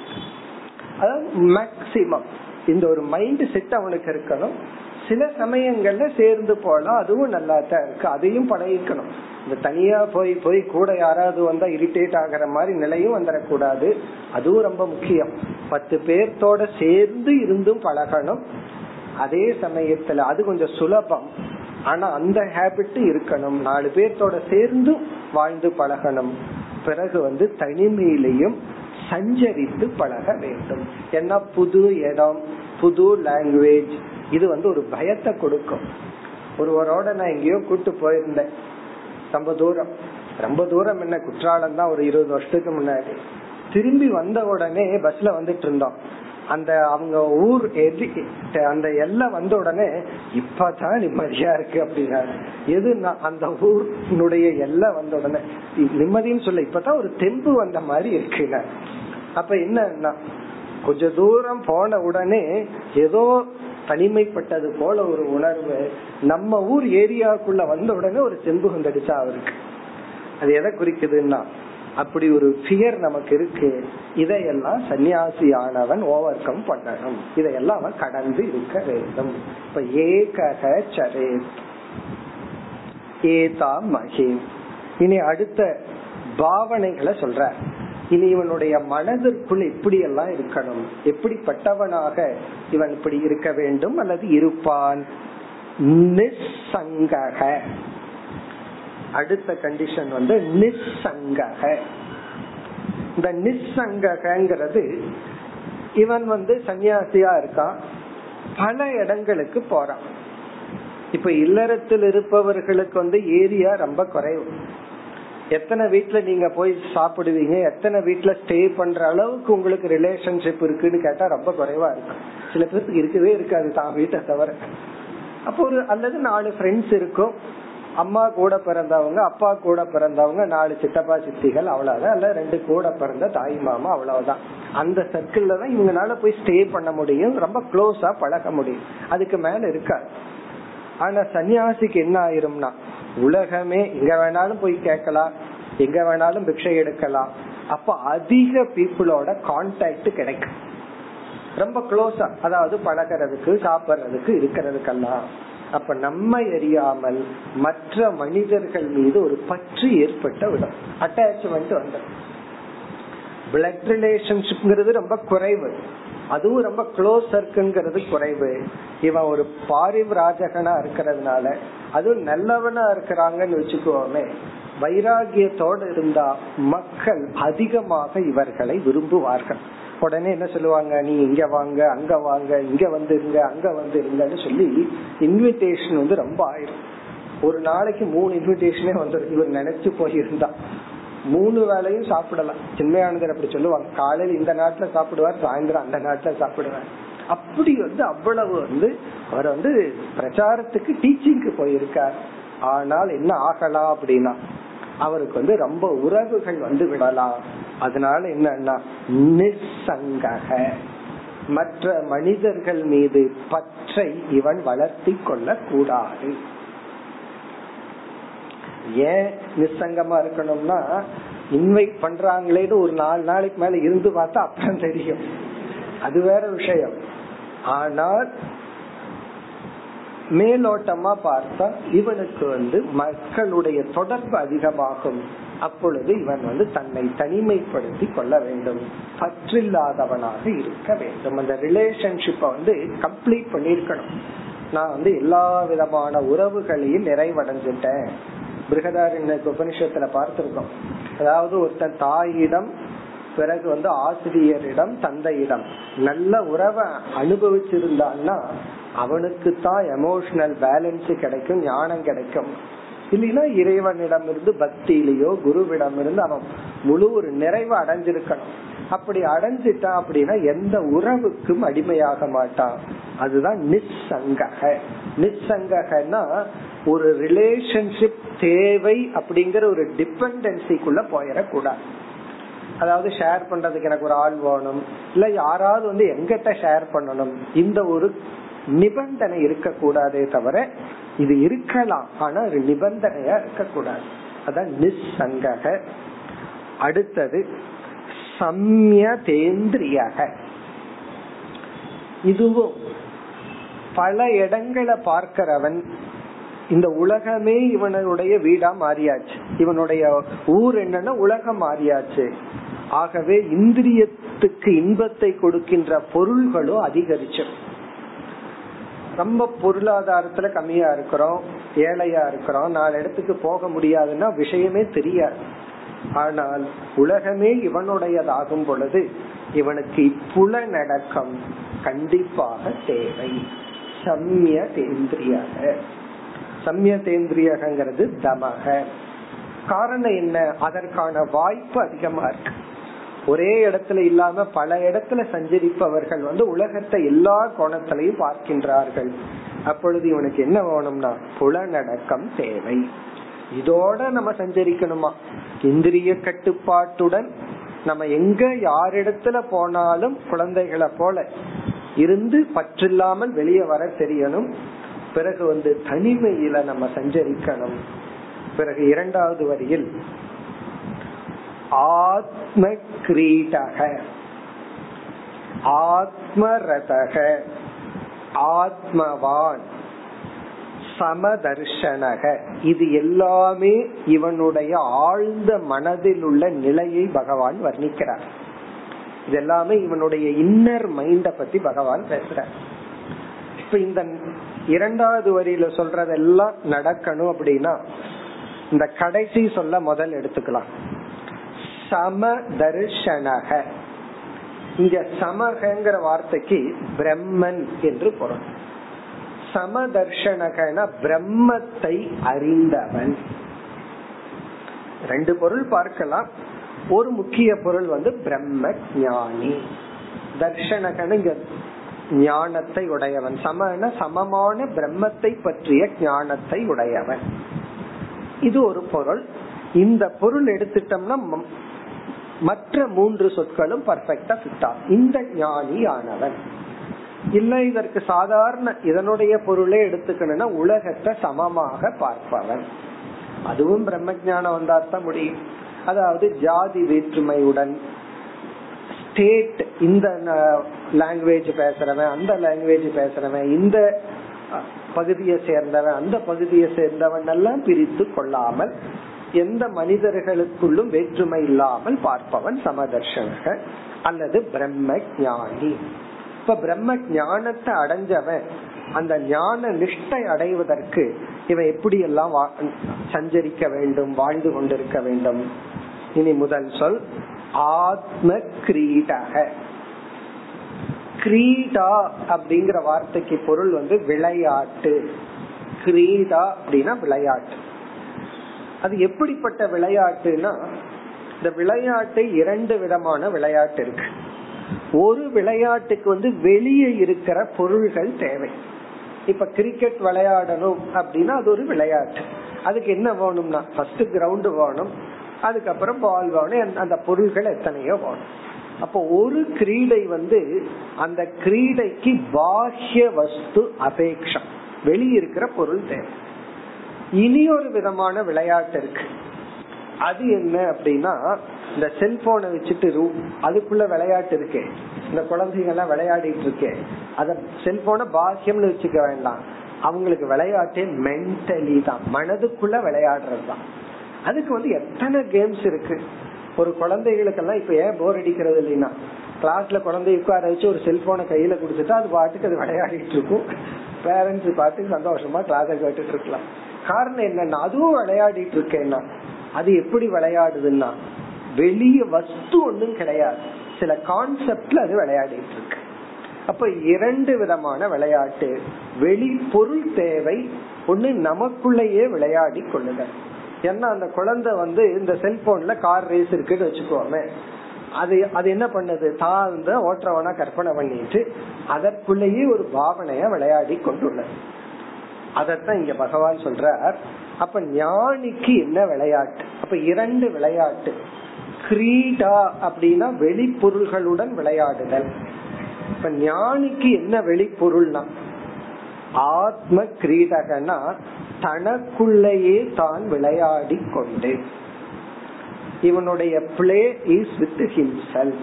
அதாவது மேக்சிமம் இந்த ஒரு மைண்ட் செட் அவனுக்கு இருக்கணும். சில சமயங்கள்ல சேர்ந்து போலாம். அதுவும் நல்லா தான் இருக்கு. அதையும் பழகிக்கணும். இந்த தனியா போய் போய் கூட யாராவது வந்தா இரிட்டேட் ஆகிற மாதிரி நிலையும் வந்துடக்கூடாது அதுவும் ரொம்ப முக்கியம். பத்து பேர்த்தோட சேர்ந்து இருந்தும் பழகணும். அதே சமயத்துல அது கொஞ்சம் சுலபம். ஆனா அந்த ஹேபிட் இருக்கணும். நாலு பேர்த்தோட சேர்ந்து வாழ்ந்து பழகணும். பிறகு வந்து தனிமையிலையும் சஞ்சரித்து பழக வேண்டும். ஏன்னா புது இடம் புது லாங்குவேஜ் இது வந்து ஒரு பயத்தை கொடுக்கும். ஒருவரோட நான் எங்கேயோ கூட்டு போயிருந்தேன். ரொம்ப தூரம். ரொம்ப தூரம் என்ன குற்றாலம் தான் ஒரு இருபது வருஷத்துக்கு முன்னாடி. திரும்பி வந்த உடனே பஸ்ல வந்துட்டு இருந்தோம். அந்த அவங்க ஊர் அந்த எல்லை வந்த உடனே இப்பதான் நிம்மதியா இருக்கு அப்படின்னா எது அந்த ஊருடைய எல்லை வந்த உடனே. நிம்மதின்னு சொல்ல இப்பதான் ஒரு தெம்பு வந்த மாதிரி இருக்குங்க. அப்ப என்னன்னா கொஞ்ச தூரம் போன உடனே ஏதோ தனிமைப்பட்டது போல ஒரு உணர்வு நம்ம ஊர் ஏரியாக்குள்ள வந்த உடனே ஒரு செம்பு வந்துடுச்சா அவருக்கு? அது எதை குறிக்குதுன்னா அப்படி ஒரு பியர் நமக்கு இருக்கு. இதையெல்லாம் சன்னியாசி ஆனவன் ஓவர் கம் பண்ணணும். இதையெல்லாம் அவன் கடந்து இருக்க வேண்டும். இப்ப ஏகக சரே. ஏதா மகிம் இனி அடுத்த பாவனைகளை சொல்ற இனி இவனுடைய மனதிற்குள் எப்படி எல்லாம் இருக்கணும். எப்படிப்பட்டவனாக இவன் இப்படி இருக்க வேண்டும் அல்லது இருப்பான்? நிசங்கக அடுத்த கண்டிஷன் வந்து நிசங்கக இந்த நிசங்ககிறது இவன் வந்து சன்னியாசியா இருக்கான். பல இடங்களுக்கு போறான். இப்ப இல்லறத்தில் இருப்பவர்களுக்கு வந்து ஏரியா ரொம்ப குறைவு. எத்தனை வீட்டுல நீங்க போய் சாப்பிடுவீங்க? எத்தனை வீட்டுல ஸ்டே பண்ற அளவுக்கு உங்களுக்கு ரிலேஷன்ஷிப் இருக்குன்னு கேட்டா ரொம்ப குறைவா இருக்கும் சில பேருக்கு இருக்கவே இருக்காது தான் வீட்டை தவிர. அப்போ ஒரு அல்லது நாலு ஃப்ரெண்ட்ஸ் இருக்கும். அம்மா கூட பிறந்தவங்க அப்பா கூட பிறந்தவங்க நாலு சித்தப்பா சித்திகள் அவ்வளவுதான். அல்ல ரெண்டு கூட பிறந்த தாய் மாமா அவ்வளவுதான். அந்த சர்க்கிள்ல தான் இவங்கனால போய் ஸ்டே பண்ண முடியும். ரொம்ப க்ளோஸா பழக முடியும். அதுக்கு மேல இருக்காது. ஆனா சன்னியாசிக்கு என்ன ஆயிரும்னா உலகமே இங்க வேணாலும் போய் கேட்கலாம். எங்க வேணாலும் பிக்ஷை எடுக்கலாம். அப்ப அதிக பீப்புளோட கான்டாக்ட் கிடைக்கும். ரொம்ப க்ளோஸா அதாவது பழகிறதுக்கு சாப்பிடுறதுக்கு இருக்கிறதுக்கெல்லாம். அப்ப நம்ம எரியாமல் மற்ற மனிதர்கள் மீது ஒரு பற்று ஏற்பட்ட விடும். அட்டாச்மெண்ட் வந்து பிளட் ரிலேஷன்ஷிப்ங்கிறது ரொம்ப குறைவு. அதுவும் ரொம்ப க்ளோஸ் இருக்குங்கிறது குறைவு. இவன் ஒரு பாரிவராஜகனா இருக்கிறதுனால அதுவும் நல்லவனா இருக்கிறாங்கன்னு வச்சுக்கோமே. வைராகியத்தோட இருந்தா மக்கள் அதிகமாக இவர்களை விரும்புவார்கள். உடனே என்ன சொல்லுவாங்க? நீ இங்க வாங்க அங்க வாங்க இங்க வந்துருங்க அங்க வந்துருங்கன்னு சொல்லி இன்விடேஷன் வந்து ரொம்ப ஆயிரும். ஒரு நாளைக்கு மூணு இன்விடேஷனே வந்துடும் இவர் நினைச்சு போயிருந்தா. மூணு வேலையும் சாப்பிடலாம். சின்மயானந்தர் அப்படி சொல்லுவாங்க. காலையில் இந்த நாட்டுல சாப்பிடுவார் சாயந்தரம் அந்த நாட்டுல சாப்பிடுவார். அப்படி வந்து அவ்வளவு வந்து அவர் வந்து பிரச்சாரத்துக்கு டீச்சிங்க்கு போயிருக்கார். ஆனால் என்ன ஆகலாம் அப்படின்னா அவருக்கு வந்து ரொம்ப உறவுகள் வந்து விடலாம். அதனால என்னன்னா நிசங்கக மற்ற மனிதர்கள் மீது பற்றை இவன் வளர்த்தி கொள்ள கூடாது ஏன் நிசங்கமா இருக்கணும்னா இன்வைட் பண்றாங்களேன்னு ஒரு நாலு நாளைக்கு மேல இருந்து பார்த்தா அப்புறம் தெரியும். அது வேற விஷயம். ஆனால் மேலோட்டமா பார்த்தா இவனுக்கு வந்து மக்களுடைய தொடர்பு அதிகமாகும். அப்பொழுது இவன் வந்து தன்னை தனிமைப்படுத்தி கொள்ள வேண்டும். பற்றில்லாதவனாக இருக்க வேண்டும். அந்த ரிலேஷன்ஷிப்ப வந்து கம்ப்ளீட் பண்ணிருக்கணும் நான் வந்து எல்லா விதமான உறவுகளையும் நிறைவடைஞ்சிட்டேன். பிருகதாரண்ய உபனிஷத்துல பார்த்திருக்கோம். அதாவது ஒருத்தன் தாயிடம் பிறகு வந்து ஆசிரியரிடம் தந்தையிடம் நல்ல உறவை அனுபவிச்சிருந்தான்னா அவனுக்கு தான் எமோஷனல் பேலன்ஸ் கிடைக்கும் ஞானம் கிடைக்கும். இல்லைன்னா இறைவனிடம் இருந்து பக்தியிலேயோ குருவிடம் இருந்து அவன் முழு ஒரு நிறைவு அடைஞ்சிருக்கணும். அப்படி அடைஞ்சிட்டான் அப்படின்னா எந்த உறவுக்கும் அடிமையாக மாட்டான். அதுதான் நிச்சங்கக நிச்சங்ககன்னா ஒரு ரிலேஷன்ஷிப் தேவை அப்படிங்கிற ஒரு டிபெண்டன்சிக்குள்ள போயிடக்கூடாது. அதாவது ஷேர் பண்றதுக்கு எனக்கு ஒரு ஆள் வேணும். இல்ல யாராவது வந்து எங்கிட்ட ஷேர் பண்ணணும். இந்த ஒரு நிபந்தனை இருக்கக்கூடாதே தவிர இது இருக்கலாம். ஆனா ஒரு நிபந்தனையா இருக்கக்கூடாது. அதான் நிசங்கக. அடுத்தது சம்யதேந்திரியக. இதுவும் பல இடங்களை பார்க்கிறவன் இந்த உலகமே இவனுடைய வீடா மாறியாச்சு. இவனுடைய ஊர் என்னன்னா உலகம் மாறியாச்சு. ஆகவே இந்திரியத்துக்கு இன்பத்தை கொடுக்கின்ற பொருள்களும் அதிகரிச்சிடும் ரொம்ப பொருளாதாரத்துல கம்மியா இருக்கிறோம் ஏழையா இருக்கிறோம். நாலு இடத்துக்கு போக முடியாதுன்னா விஷயமே தெரியாது. ஆனால் உலகமே இவனுடையதாகும் பொழுது இவனுக்கு இப்புல நடக்கம் கண்டிப்பாக தேவை. சம்ய தேந்திரியாக. சம்ய தேந்திரியகங்கிறது தமக. காரணம் என்ன? அதற்கான வாய்ப்பு அதிகமா இருக்கு. ஒரே இடத்துல இல்லாம பல இடத்துல சஞ்சரிப்பவர்கள் வந்து உலகத்தை எல்லா கோணத்திலையும் பார்க்கின்றார்கள். அப்பொழுது இவனுக்கு என்ன வேணும்னா புலநடக்கம் தேவை. இதோட நம்ம சஞ்சரிக்கணுமா? இந்திரிய கட்டுப்பாட்டுடன் நம்ம எங்க யாரிடத்துல போனாலும் குழந்தைகளை போல இருந்து பற்றில்லாமல் வெளியே வர தெரியணும். பிறகு வந்து தனிமையில நம்ம சஞ்சரிக்கணும். பிறகு இரண்டாவது வரியில் ஆத்ம கிரீடக ஆத்மரதக. ஆத்மவான். சமதர்ஷனக. இது எல்லாமே இவனுடைய ஆழ்ந்த மனதில் உள்ள நிலையை பகவான் வர்ணிக்கிறார். இது எல்லாமே இவனுடைய இன்னர் மைண்ட பத்தி பகவான் பேசுறார். இப்ப இந்த இரண்டாவது வரியில சொல்றதெல்லாம் நடக்கணும் அப்படின்னா இந்த கடைசி சொல்ல முதல் எடுத்துக்கலாம். சமதர்ஷனக. இங்க சமகங்கிற வார்த்தைக்கு பிரம்மன் என்று பொருள். சமதர்ஷனகன பிரம்மத்தை அறிந்தவன். ரெண்டு பொருள் பார்க்கலாம். ஒரு முக்கிய பொருள் வந்து பிரம்ம ஞானி. தர்ஷனகன் இங்க ஞானத்தை உடையவன். சமன சமமான பிரம்மத்தை பற்றிய ஞானத்தை உடையவன். இது ஒரு பொருள். இந்த பொருள் எடுத்துட்டோம்னா மற்ற மூன்று சொற்களும் பர்ஃபெக்டா ஃபிட் ஆகும் இந்த ஞானி ஆனவன் இல்ல இதற்கு சாதாரண இதனுடைய பொருளே எடுத்துக்கணும்னா உலகத்தை சமமாக பார்ப்பவன். அதுவும் பிரம்ம ஜானம் வந்தாத்தான் முடியும். அதாவது ஜாதி வேற்றுமையுடன் ஸ்டேட் இந்த லாங்குவேஜ் பேசுறவன் அந்த லாங்குவேஜ் பேசுறவன் இந்த பகுதியை சேர்ந்தவன் அந்த பகுதியை சேர்ந்தவன் எல்லாம் பிரித்து கொள்ளாமல் எந்த மனிதர்களுக்குள்ளும் வேற்றுமை இல்லாமல் பார்ப்பவன் சமதர்ஷனக அல்லது பிரம்ம ஞானி இப்ப பிரம்ம ஞானத்தை அடைஞ்சவன் அந்த ஞான நிஷ்டை அடைவதற்கு இவன் எப்படி எல்லாம் சஞ்சரிக்க வேண்டும் வாழ்ந்து கொண்டிருக்க வேண்டும்? இனி முதல் சொல் ஆத்ம கிரீடக கிரீடா அப்படிங்கிற வார்த்தைக்கு பொருள் வந்து விளையாட்டு. கிரீடா அப்படின்னா விளையாட்டு. அது எப்படிப்பட்ட விளையாட்டுனா இந்த விளையாட்டு இரண்டு விதமான விளையாட்டு இருக்கு. ஒரு விளையாட்டுக்கு வந்து வெளியே இருக்கிற பொருள்கள் தேவை. இப்ப கிரிக்கெட் விளையாடணும் அப்படின்னா அது ஒரு விளையாட்டு. அதுக்கு என்ன வேணும்னா ஃபர்ஸ்ட் கிரவுண்ட் வேணும் அதுக்கப்புறம் பால் வேணும் அந்த பொருள்கள் எத்தனையோ வேணும். அப்போ ஒரு கிரீடை வந்து அந்த கிரீடைக்கு பாஹ்ய வஸ்து அபேக்ஷம். வெளியிருக்கிற பொருள் தேவை. இனி ஒரு விதமான விளையாட்டு இருக்கு. அது என்ன அப்படின்னா இந்த செல்போனை வச்சுட்டு ரூ அதுக்குள்ள விளையாட்டு இருக்கே. இந்த குழந்தைங்க எல்லாம் விளையாடிட்டு இருக்கே. அத செல்போனை பாக்கியம்னு வச்சுக்க வேண்டாம். அவங்களுக்கு விளையாட்டே மென்டலி தான். மனதுக்குள்ள விளையாடுறது தான். அதுக்கு வந்து எத்தனை கேம்ஸ் இருக்கு? ஒரு குழந்தைகளுக்கெல்லாம் இப்ப ஏன் போர் அடிக்கிறது இல்லைன்னா? கிளாஸ்ல குழந்தை உட்கார வச்சு ஒரு செல்போனை கையில கொடுத்துட்டா அது பாட்டுக்கு அது விளையாடிட்டு இருக்கும். பேரண்ட்ஸ் பார்த்து சந்தோஷமா கிளாஸை கேட்டுட்டு இருக்கலாம். காரணம் என்னன்னா அதுவும் விளையாடிட்டு இருக்கேன்னா அது எப்படி விளையாடுதுன்னா வெளிய வஸ்து ஒண்ணும் கிடையாது. சில கான்செப்ட்ல அது விளையாடிட்டு இருக்கு. அப்ப இரண்டு விதமான விளையாட்டு. வெளி பொருள் தேவை ஒண்ணு நமக்குள்ளேயே விளையாடி கொள்ளுதல். ஏன்னா அந்த குழந்தை வந்து இந்த செல்போன்ல கார் ரேஸ் இருக்குன்னு வச்சுக்கோமே. அது அது என்ன பண்ணுது? தான் வந்து ஓட்டுறவனா கற்பனை பண்ணிட்டு அதற்குள்ளேயே ஒரு பாவனைய விளையாடி கொண்டுள்ளது. அதத்தான் இங்க பகவான் சொல்றார். அப்ப ஞானிக்கு என்ன விளையாட்டு? அப்ப இரண்டு விளையாட்டு. கிரீடா அப்படின்னா வெளிப்பொருள்களுடன் விளையாடுதல். இப்ப ஞானிக்கு என்ன வெளிப்பொருள்னா? ஆத்ம கிரீடகனா தனக்குள்ளேயே தான் விளையாடி கொண்டு. இவனுடைய பிளே இஸ் வித் ஹிம்செல்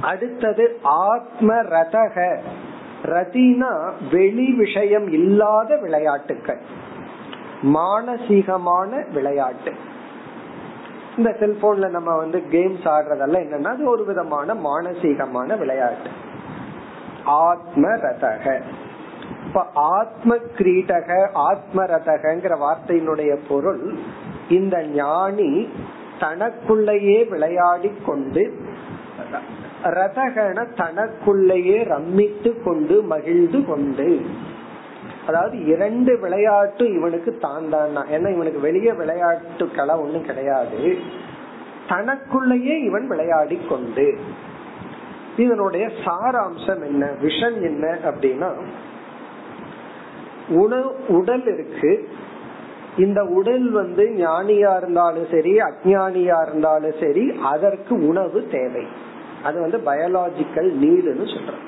அடுத்தது ஆத்ம ரதக. ரதினா வெளி விஷயம் இல்லாத விளையாட்டுக்கள். மானசீகமான விளையாட்டு. இந்த செல்போன்ல நம்ம வந்து கேம்ஸ் ஆடுறதெல்லாம் என்னன்னா அது ஒரு விதமான மானசீகமான விளையாட்டு. ஆத்ம ரதக இப்ப ஆத்ம கிரீடக ஆத்ம ரதகங்கிற வார்த்தையினுடைய பொருள் இந்த ஞானி தனக்குள்ளேயே விளையாடி கொண்டு ரதகன தனக்குள்ளேயே ரம்மித்து கொண்டு மகிழ்ந்து கொண்டு. அதாவது இரண்டு விளையாட்டு இவனுக்கு தான் தான் ஏன்னா இவனுக்கு வெளியே விளையாட்டுக்களா ஒண்ணும் கிடையாது. தனக்குள்ளேயே இவன் விளையாடி கொண்டு. இதனுடைய சாராம்சம் என்ன? விஷன் என்ன அப்படின்னா உணவு உடல் இருக்கு. இந்த உடல் வந்து ஞானியா இருந்தாலும் சரி அஜானியா இருந்தாலும் சரி அதற்கு உணவு தேவை. அது வந்து பயாலாஜிக்கல் நீடுன்னு சொல்றோம்.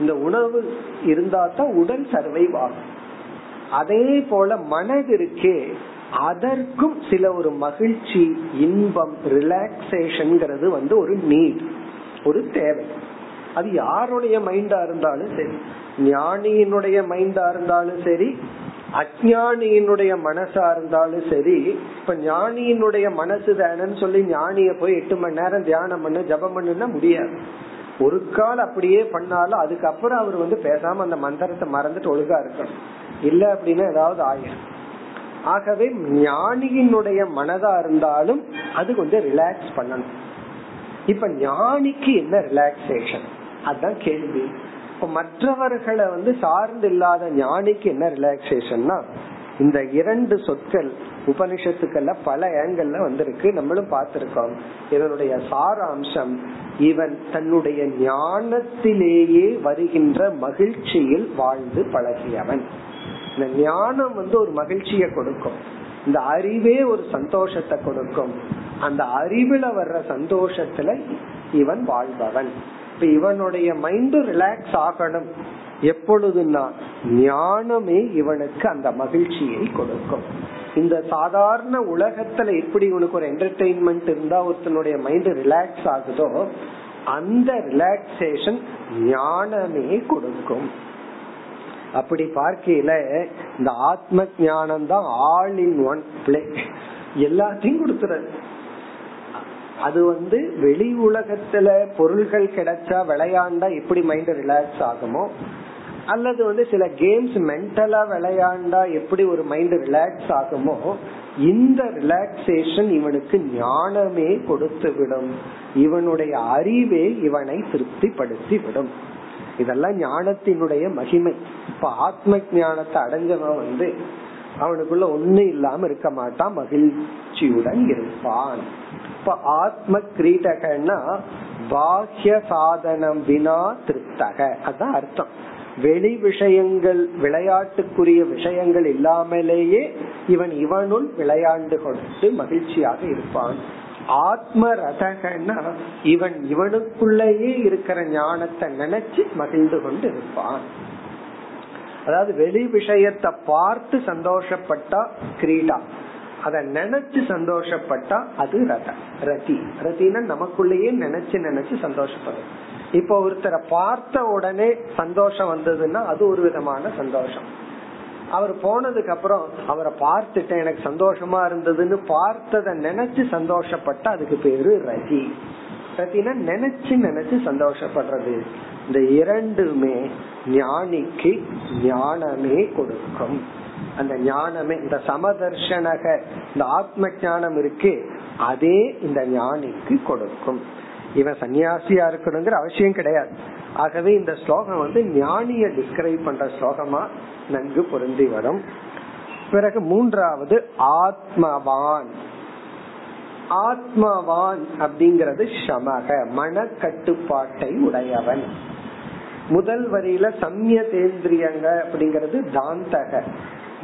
இந்த உணவு இருந்தா தான் உடல் சர்வைவ் ஆகும். அதே போல மனது இருக்கே அதற்கும் சில ஒரு மகிழ்ச்சி இன்பம் ரிலாக்ஸேஷன்ங்கிறது வந்து ஒரு நீட் ஒரு தேவை. அது யாருடைய மைண்டா இருந்தாலும் சரி ஞானியினுடைய மைண்டா இருந்தாலும் சரி அஜானியினுடைய மனசா இருந்தாலும் சரி இப்ப ஞானியினுடைய மனசு தானன்னு சொல்லி ஞானிய போய் எட்டு மணி நேரம் தியானம் பண்ணு ஜபம் பண்ணுன்னா முடியாது. ஒரு கால் அப்படியே பண்ணாலும் அதுக்கப்புறம் அவர் வந்து பேசாம அந்த மந்திரத்தை மறந்துட்டு ஒழுங்கா இருக்கணும். இல்ல அப்படின்னா ஏதாவது ஆயிரும். ஆகவே ஞானியினுடைய மனதா இருந்தாலும் அது கொஞ்சம் ரிலாக்ஸ் பண்ணணும். இப்ப ஞானிக்கு என்ன ரிலாக்ஸேஷன் அதுதான் கேள்வி. மற்றவர்களை வந்து சார்ந்து இல்லாத ஞானிக்கு என்ன ரிலாக்ஸேஷன்னா இந்த இரண்டு சொற்கள் உபனிஷத்துக்கள்ல பல ஏங்கல்ல வந்திருக்கு. நம்மளும் பார்த்திருக்கோம். இதனுடைய சாராம்சம் இவன் தன்னுடைய ஞானத்திலேயே வருகின்ற மகிழ்ச்சியில் வாழ்ந்து பழகியவன். இந்த ஞானம் வந்து ஒரு மகிழ்ச்சியை கொடுக்கும். இந்த அறிவே ஒரு சந்தோஷத்தை கொடுக்கும். அந்த அறிவுல வர்ற சந்தோஷத்துல இவன் வாழ்பவன். இப்ப இவனுடைய மைண்ட் ரிலாக்ஸ் ஆகணும். எப்பொழுதுன்னா ஞானமே இவனுக்கு அந்த மகிழ்ச்சியை கொடுக்கும். இந்த சாதாரண உலகத்துல எப்படி இவனுக்கு ஒரு என்டர்டெயின்மெண்ட் இருந்தா ஒருத்தனுடைய மைண்ட் ரிலாக்ஸ் ஆகுதோ அந்த ரிலாக்ஸேஷன் ஞானமே கொடுக்கும். அப்படி பார்க்கையில இந்த ஆத்ம ஞானம் தான் ஆல் இன் ஒன் பிளே எல்லாத்தையும் கொடுத்துறது அது வந்து வெளி உலகத்துல பொருள்கள் கிடைச்சா விளையாண்டா எப்படி மைண்ட் ரிலாக்ஸ் ஆகுமோ? அல்லது வந்து சில கேம்ஸ் மென்டலா விளையாண்டா எப்படி ஒரு மைண்ட் ரிலாக்ஸ் ஆகுமோ? இந்த ரிலாக்ஸேஷன் இவனுக்கு ஞானமே கொடுத்து விடும். இவனுடைய அறிவே இவனை திருப்திப்படுத்தி விடும். இதெல்லாம் ஞானத்தினுடைய மகிமை. இப்ப ஆத்ம ஞானத்தை அடைஞ்சவன் வந்து அவனுக்குள்ள ஒண்ணு இல்லாம இருக்க மாட்டான் மகிழ்ச்சியுடன் இருப்பான். இப்ப ஆத்ம கிரீடகன்னா பாஹ்ய சாதனம் வினா திருப்தக அதான் அர்த்தம். வெளி விஷயங்கள் விளையாட்டுக்குரிய விஷயங்கள் இல்லாமலேயே இவன் இவனுள் விளையாண்டு கொண்டு மகிழ்ச்சியாக இருப்பான். ஆத்ம ரதகன்னா இவன் இவனுக்குள்ளேயே இருக்கிற ஞானத்தை நினைச்சு மகிழ்ந்து கொண்டு இருப்பான். அதாவது வெளி விஷயத்தை பார்த்து சந்தோஷப்பட்டா கிரீடா. அத நினைச்சு சந்தோஷப்பட்டா அது ரத. ரதி. ரத்தினா நமக்குள்ளேயே நினைச்சு நினைச்சு சந்தோஷப்படும். இப்போ ஒருத்தரை பார்த்த உடனே சந்தோஷம் வந்ததுன்னா அது ஒரு விதமான சந்தோஷம். அவர் போனதுக்கு அப்புறம் அவரை பார்த்துட்டேன் எனக்கு சந்தோஷமா இருந்ததுன்னு பார்த்ததை நினைச்சு சந்தோஷப்பட்டா அதுக்கு பேரு ரதி. ரத்தினா நினைச்சு நினைச்சு சந்தோஷப்படுறது. இந்த இரண்டுமே ஞானிக்கு ஞானமே கொடுக்கும். அந்த ஞானமே இந்த சமதர்ஷனக இந்த ஆத்ம ஞானம் இருக்கு அதே இந்த ஞானிக்கு கொடுக்கும். இவன் சன்னியாசியா இருக்கணுங்கிற அவசியம் கிடையாது. ஆகவே இந்த ஸ்லோகம் வந்து ஞானிய டிஸ்கிரைப் பண்ற ஸ்லோகமா நன்கு பொருந்தி வரும். பிறகு மூன்றாவது ஆத்மவான். ஆத்மவான் அப்படிங்கிறது சமக மன கட்டுப்பாட்டை உடையவன். முதல் வரியில சம்யதேந்திரியங்க அப்படிங்கிறது தாந்தக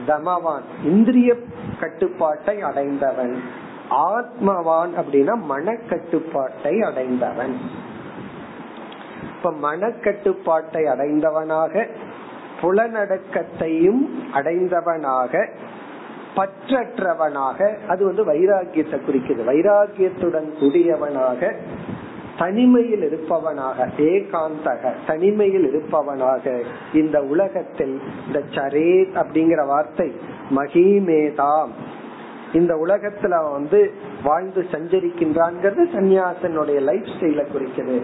தமவான் இந்திரிய கட்டுப்பாட்டை அடைந்தவன். ஆத்மவான் அப்படின்னா மனக்கட்டுப்பாட்டை அடைந்தவன். இப்ப மனக்கட்டுப்பாட்டை அடைந்தவனாக புலநடக்கத்தையும் அடைந்தவனாக பற்றற்றவனாக அது வந்து வைராகியத்தை குறிக்குது. வைராகியத்துடன் கூடியவனாக தனிமையில் இருப்பவனாக ஏகாந்தக தனிமையில் இருப்பவனாக இந்த உலகத்தில் இந்த சரேத் அப்படிங்கிற வார்த்தை மகிமேதாம். இந்த உலகத்துல வந்து வாழ்ந்து சஞ்சரிக்கின்றான்ங்கிறது சன்னியாசனுடைய லைஃப் ஸ்டைல குறிக்குது.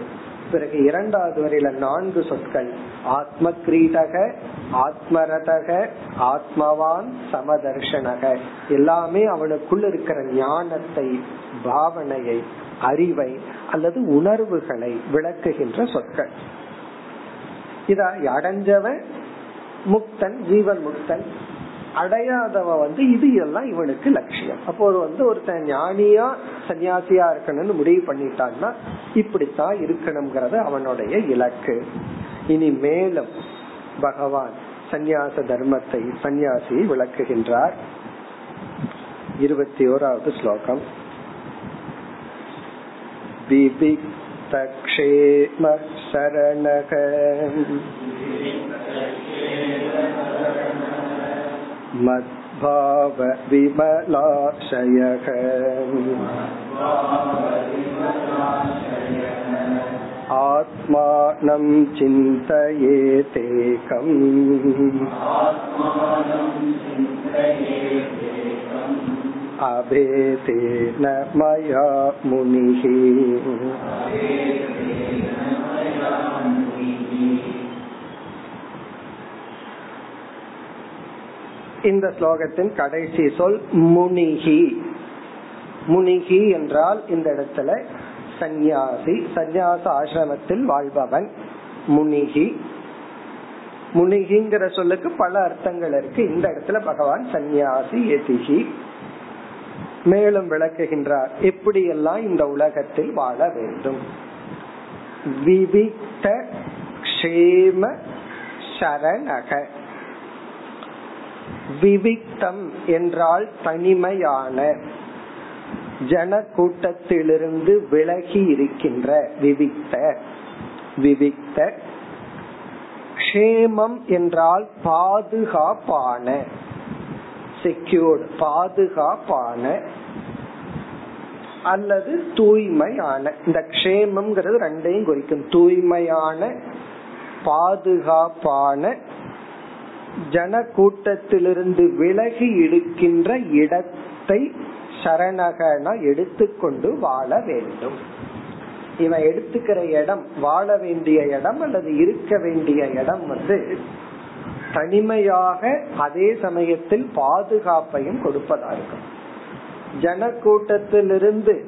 பிறகு இரண்டாவது வரையில நான்கு சொற்கள் ஆத்ம கிரீடக ஆத்மரதக ஆத்மவான் சமதர்ஷனக. எல்லாமே அவனுக்குள் இருக்கிற ஞானத்தை பாவனையை அறிவை அல்லது உணர்வுகளை விளக்குகின்ற சொற்கள். இத அடைஞ்சவன் முக்தன் ஜீவன் முக்தன். அடையாதவ வந்து இது எல்லாம் இவனுக்கு லட்சியம். அப்போ ஒரு வந்து ஒருத்தன் ஞானியா சன்னியாசியா இருக்கணும்னு முடிவு பண்ணிட்டான்னா இப்படித்தான் இருக்கணுங்கிறது அவனுடைய இலக்கு. இனி மேலும் பகவான் சந்நியாச தர்மத்தை சந்நியாசியை விளக்குகின்றார். இருபத்தி ஓராவது ஸ்லோகம். विविक्तक्षेम शरणक मद्भाव विमलाशयः आत्मानं चिन्तयेतेकम् अभेदेन मया मुनिः இந்த ஸ்லோகத்தின் கடைசி சொல் முனிகி முனிகி என்றால் இந்த இடத்துல சந்நியாசி சந்நியாச ஆசிரமத்தில் வாழ்பவன் முனிகி முனிகிங்கிற சொல்லுக்கு பல அர்த்தங்கள் இருக்கு இந்த இடத்துல பகவான் சந்நியாசி எதிகி மேலும் விளக்குகின்றார் எப்படி எல்லாம் இந்த உலகத்தில் வாழ வேண்டும். விவிக்த க்ஷேம சரணக. விவிக்தம் என்றால் தனிமையான ஜன கூட்டத்திலிருந்து விலகி இருக்கின்ற விவிக்த. விவிக்த க்ஷேமம் என்றால் பாதுகாப்பான. செக்யூர்ட் பாதுகாப்பான அல்லது தூய்மையான. இந்த கஷேமம்ங்கிறது ரெண்டையும் குறிக்கும். தூய்மையான பாதுகாப்பான ஜன கூட்டத்திலிருந்து விலகி இருக்கின்ற இடத்தை சரணகன எடுத்துக்கொண்டு வாழ வேண்டும். இவன் எடுத்துக்கிற இடம் வாழ வேண்டிய இடம் அல்லது இருக்க வேண்டிய இடம் வந்து தனிமையாக அதே சமயத்தில் பாதுகாப்பையும் கொடுப்பதா இருக்கும். ஜன கூட்டத்திலிருந்து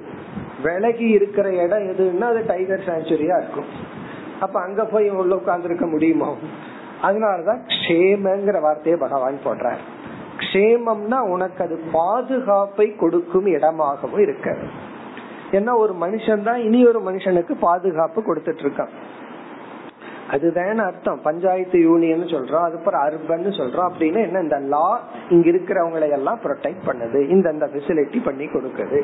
விலகி இருக்கிற இடம் எதுன்னா அது டைகர் சாங்சுரியா இருக்கும். அப்ப அங்க போய் உள்ள உட்கார்ந்து இருக்க முடியுமா? அதனாலதான் க்ஷேமங்கிற வார்த்தையை பகவான் போடுறார் க்ஷேமம்னா உனக்கு அது பாதுகாப்பை கொடுக்கும் இடமாகவும் இருக்கிறது ஏன்னா ஒரு மனுஷன் தான் இனி ஒரு மனுஷனுக்கு பாதுகாப்பு கொடுத்துட்டு இருக்கான். அதுதான் அர்த்தம். பஞ்சாயத்து யூனியன் சொல்றோம் அதுக்கப்புறம் அர்பன் சொல்றோம் அப்படின்னு என்ன இந்த லா இங்க இருக்கிறவங்களை எல்லாம் ப்ரொடெக்ட் பண்ணுது இந்த ஃபெசிலிட்டி பண்ணி கொடுக்குது.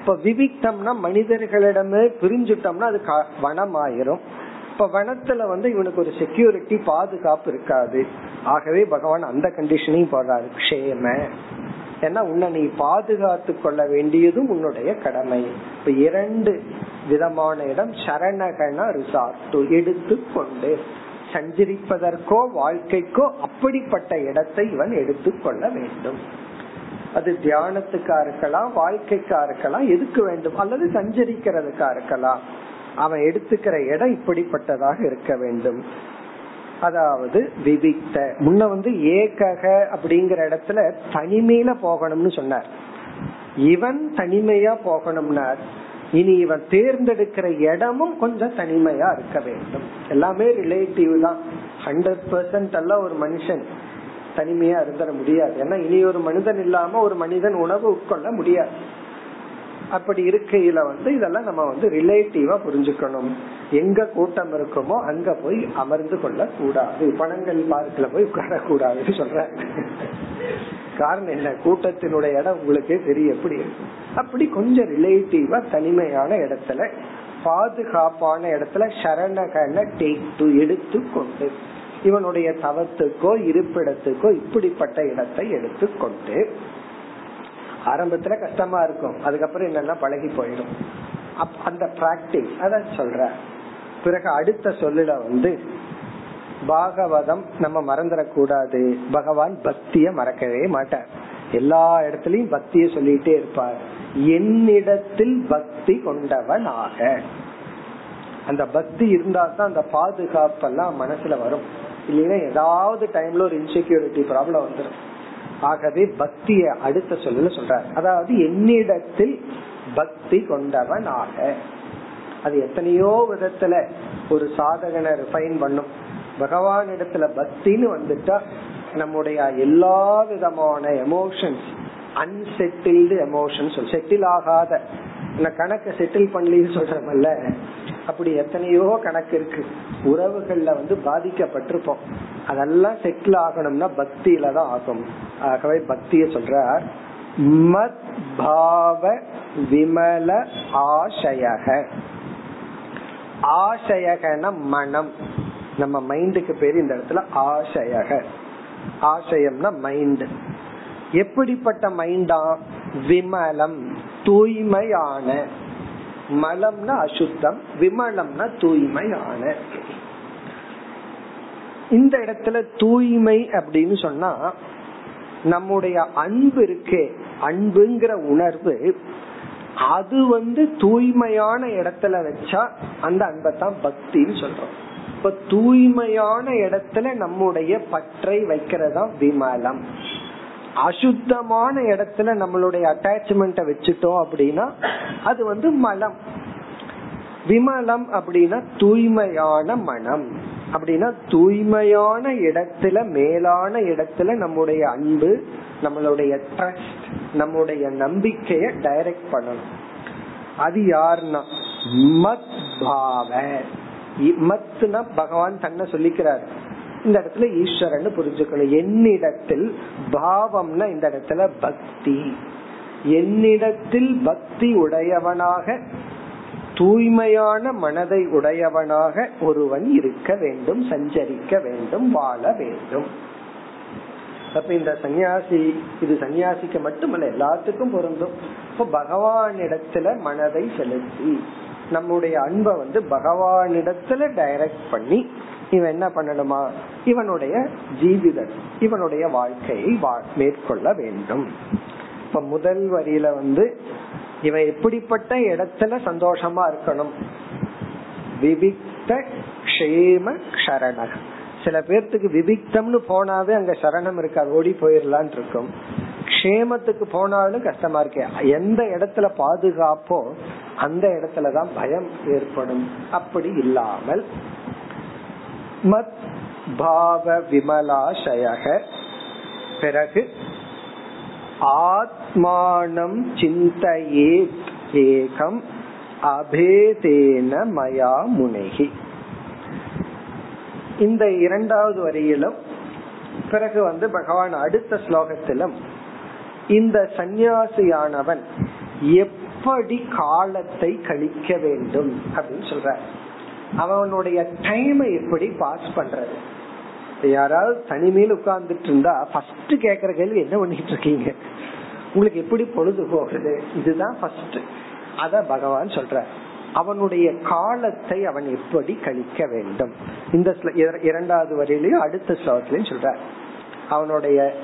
இப்ப விவிக்தம்னா மனிதர்களிடமே பிரிஞ்சுட்டோம்னா அது வனம் ஆயிரும் இப்ப வனத்துல வந்து இவனுக்கு ஒரு செக்யூரிட்டி பாதுகாப்பு இருக்காது. ஆகவே பகவான் அந்த கண்டிஷனையும் போடுறாரு. க்ஷேம. ஏன்னா உன்னை நீ பாதுகாத்து கொள்ள வேண்டியதும் உன்னுடைய கடமை. இப்ப இரண்டு விதமான இடம் சரணகன ரிசார்ட். எடுத்து கொண்டு சஞ்சரிப்பதற்கோ வாழ்க்கைக்கோ அப்படிப்பட்ட இடத்தை இவன் எடுத்துக்கொள்ள வேண்டும். அது தியானத்துக்கா இருக்கலாம் வாழ்க்கைக்கா இருக்கலாம் எதுக்கு வேண்டும்? அல்லது சஞ்சரிக்கிறதுக்கா இருக்கலாம். அவன் எடுத்துக்கிற இடம் இப்படிப்பட்டதாக இருக்க வேண்டும். அதாவது விவிக்த. முன்ன வந்து ஏகக அப்படிங்கிற இடத்துல தனிமையில போகணும்னு சொன்னார். இவன் தனிமையா போகணும்னார். இனி இவன் தேர்ந்தெடுக்கிற இடமும் கொஞ்சம் தனிமையா இருக்க வேண்டும். எல்லாமே ரிலேட்டிவ் தான். ஹண்ட்ரட் பெர்சன்ட் அல்ல ஒரு மனுஷன். தனிமையா இருந்துட முடியாது. ஏன்னா இனி ஒரு மனிதன் இல்லாம ஒரு மனிதன் உணவு உட்கொள்ள முடியாது. அப்படி இருக்கையில வந்து இதெல்லாம் நம்ம வந்து ரிலேட்டிவா புரிஞ்சுக்கணும். எங்க கூட்டம் இருக்குமோ அங்க போய் அமர்ந்து கொள்ள கூடாது பணங்கள் பார்க்கல போய் உட்கார கூடாதுன்னு சொல்ற. காரணம் என்ன? கூட்டத்தினுடைய இடம் உங்களுக்கே தெரியும் எப்படி இருக்கும். அப்படி கொஞ்சம் ரிலேட்டிவா தனிமையான இடத்துல பாதுகாப்பான இடத்துல சரணகன டேக் டு எடுத்து கொண்டு இவனுடைய தவத்துக்கோ இருப்பிடத்துக்கோ இப்படிப்பட்ட இடத்தை எடுத்துக்கொண்டு ஆரம்பத்துல கஷ்டமா இருக்கும். அதுக்கப்புறம் என்னன்னா பழகி போயிடும். அந்த பிராக்டிஸ் அத சொல்ற பிறகு அடுத்த சொல்லுல வந்து பாகவதம் நம்ம மறந்துடக்கூடாது பகவான் பக்திய மறக்கவே மாட்டார். எல்லா இடத்துலயும் பக்திய சொல்லிட்டே இருப்பார். என்னிடத்தில் பக்தி கொண்டவன் ஆக அந்த பக்தி இருந்தா தான் அந்த பாதுகாப்பெல்லாம் மனசுல வரும். இல்லைன்னா ஏதாவது டைம்ல ஒரு இன்செக்யூரிட்டி ப்ராப்ளம் வந்துடும் ஆகவே பக்திய அடுத்த சொல்லல சொல்றார். அதாவது என்னிடத்தில் பக்தி கொண்டவன் ஆக அது எத்தனையோ விதத்துல ஒரு சாதகனை ரிஃபைன் பண்ணும். பகவான் இடத்துல பக்தின்னு வந்துட்டா நம்முடைய எல்லா விதமான எமோஷன்ஸ் அன்செட்டில்டு எமோஷன்ஸ் செட்டில் ஆகாத கணக்க செட்டில் பண்ணலன்னு சொல்றமல்ல அப்படி எத்தனையோ கணக்கு இருக்கு. உறவுகள்ல வந்து பாதிக்கப்பட்டிருப்போம். அதெல்லாம் செட்டில் ஆகணும்னா பக்தியில தான் ஆகும். ஆகவே பக்திய சொல்றார் மத் பாவ விமல ஆசயக. ஆசையகன மனம். நம்ம மைண்டுக்கு பேர் இந்த இடத்துல ஆசையக. ஆசயம்னா மைண்ட் எப்படிப்பட்ட மைண்டா விமலம். தூய்மையான. மலம்னா அசுத்தம் விமலம்னா தூய்மையான. இந்த இடத்துல தூய்மை அப்படின்னு சொன்னா நம்முடைய அன்பு இருக்கே அன்புங்கிற உணர்வு அது வந்து தூய்மையான இடத்துல வச்சா அந்த அன்பை தான் பக்தின்னு சொல்றோம். இப்ப தூய்மையான இடத்துல நம்முடைய பற்றை வைக்கிறதா விமலம். அசுத்தமான இடத்துல நம்மளுடைய அட்டாச்மெண்ட வச்சுட்டோம் அப்படின்னா அது வந்து மலம். விமலம் அப்படின்னா தூய்மையான மனம். அப்படின்னா தூய்மையான இடத்துல மேலான இடத்துல நம்முடைய அன்பு நம்மளுடைய ட்ரஸ்ட் நம்முடைய நம்பிக்கைய டைரக்ட் பண்ணணும். அது யாருன்னா? மத் பாவ. மத்னா பகவான் தன்னை சொல்லிக்கிறார். இந்த இடத்துல ஈஸ்வரன் புரிஞ்சுக்கணும். என்னிடத்தில் பாவம்னா இந்த இடத்துல பக்தி. என்னிடத்தில் பக்தி உடையவனாக தூய்மையான மனதை உடையவனாக ஒருவன் இருக்க வேண்டும் சஞ்சரிக்க வேண்டும் வாழ வேண்டும். அப்ப இந்த சன்னியாசி இது சன்னியாசிக்கு மட்டுமல்ல எல்லாத்துக்கும் பொருந்தும். இப்ப பகவானிடத்துல மனதை செலுத்தி நம்முடைய அன்பை வந்து பகவானிடத்துல டைரக்ட் பண்ணி இவன் என்ன பண்ணணுமா? இவனுடைய ஜீவிதம் இவனுடைய வாழ்க்கையை மேற்கொள்ள வேண்டும். இப்ப முதல் வரியில வந்து இவன் எப்படிப்பட்ட இடத்துல சந்தோஷமா இருக்கணும். விவிக்த கஷேம சரணக சில பேர்த்துக்கு விவிக்தம்னு போனாவே அங்க சரணம் இருக்காது ஓடி போயிடலான் இருக்கும். கஷேமத்துக்கு போனாலும் கஷ்டமா இருக்கு. எந்த இடத்துல பாதுகாப்போ அந்த இடத்துலதான் பயம் ஏற்படும். அப்படி இல்லாமல் மத் பாவ விமலாசயக. பிறகு ஆத்மானம் சிந்தையே ஏகம் அபேதேன மயா முனைகி. இந்த இரண்டாவது வரியிலும் பிறகு வந்து பகவான் அடுத்த ஸ்லோகத்திலும் இந்த சந்நியாசியானவன் எப்படி காலத்தை கழிக்க வேண்டும் அப்படின்னு சொல்ற அவனுடைய டைமை எப்படி பாஸ் பண்றது. யாராவது தனிமையில் உட்கார்ந்துட்டு இருந்தா ஃபர்ஸ்ட் கேக்குற கேள்வி என்ன பண்ணிட்டு இருக்கீங்க உங்களுக்கு எப்படி பொழுது போகுது? இதுதான் ஃபர்ஸ்ட் அத பகவான் சொல்ற அவனுடைய காலத்தை அவன் எப்படி கழிக்க வேண்டும்? இந்த இரண்டாவது வரையிலையும் அடுத்த ஸ்லோகத்திலையும் சொல்ற அவனுடைய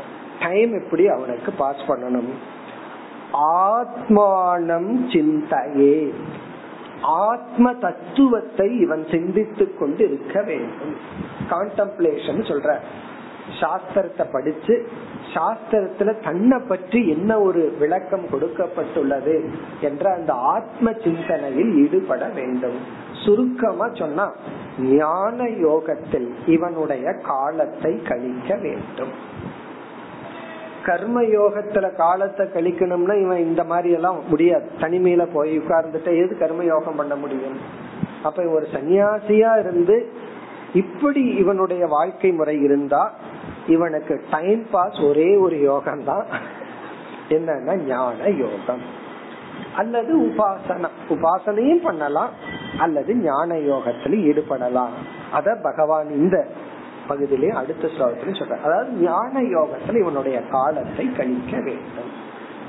டைம் எப்படி அவனுக்கு பாஸ் பண்ணணும்? ஆத்மானம் சிந்தையே. ஆத்ம தத்துவத்தை இவன் சிந்தித்துக் கொண்டு இருக்க வேண்டும். கான்டம்ப்ளேஷன் சொல்ற. சாஸ்திரத்தை படிச்சு சாஸ்திரத்துல தன்னை பற்றி என்ன ஒரு விளக்கம் கொடுக்கப்பட்டுள்ளது என்ற அந்த ஆத்ம சிந்தனையில் ஈடுபட வேண்டும். சுருக்கமா சொன்னா ஞான யோகத்தில் இவனுடைய காலத்தை கழிக்க வேண்டும். கர்ம யோகத்துல காலத்தை கழிக்கணும்னா இவன் இந்த மாதிரி எல்லாம் முடியாது. தனிமையில போய் உட்கார்ந்துட்டு எது கர்ம யோகம் பண்ண முடியும்? அப்ப ஒரு சன்னியாசியா இருந்து இப்படி இவனுடைய வாழ்க்கை முறை இருந்தா இவனுக்கு டைம் பாஸ் ஒரே ஒரு யோகம் தான் என்னன்னா ஞான யோகம். அல்லது உபாசனா உபாசனையும் பண்ணலாம். அல்லது ஞான யோகத்துல ஈடுபடலாம். அத பகவான் இந்த பகுதியிலே அடுத்த ஸ்லோகத்திலும் சொல்ற அதாவது ஞான யோகத்துல இவனுடைய காலத்தை கழிக்க வேண்டும்.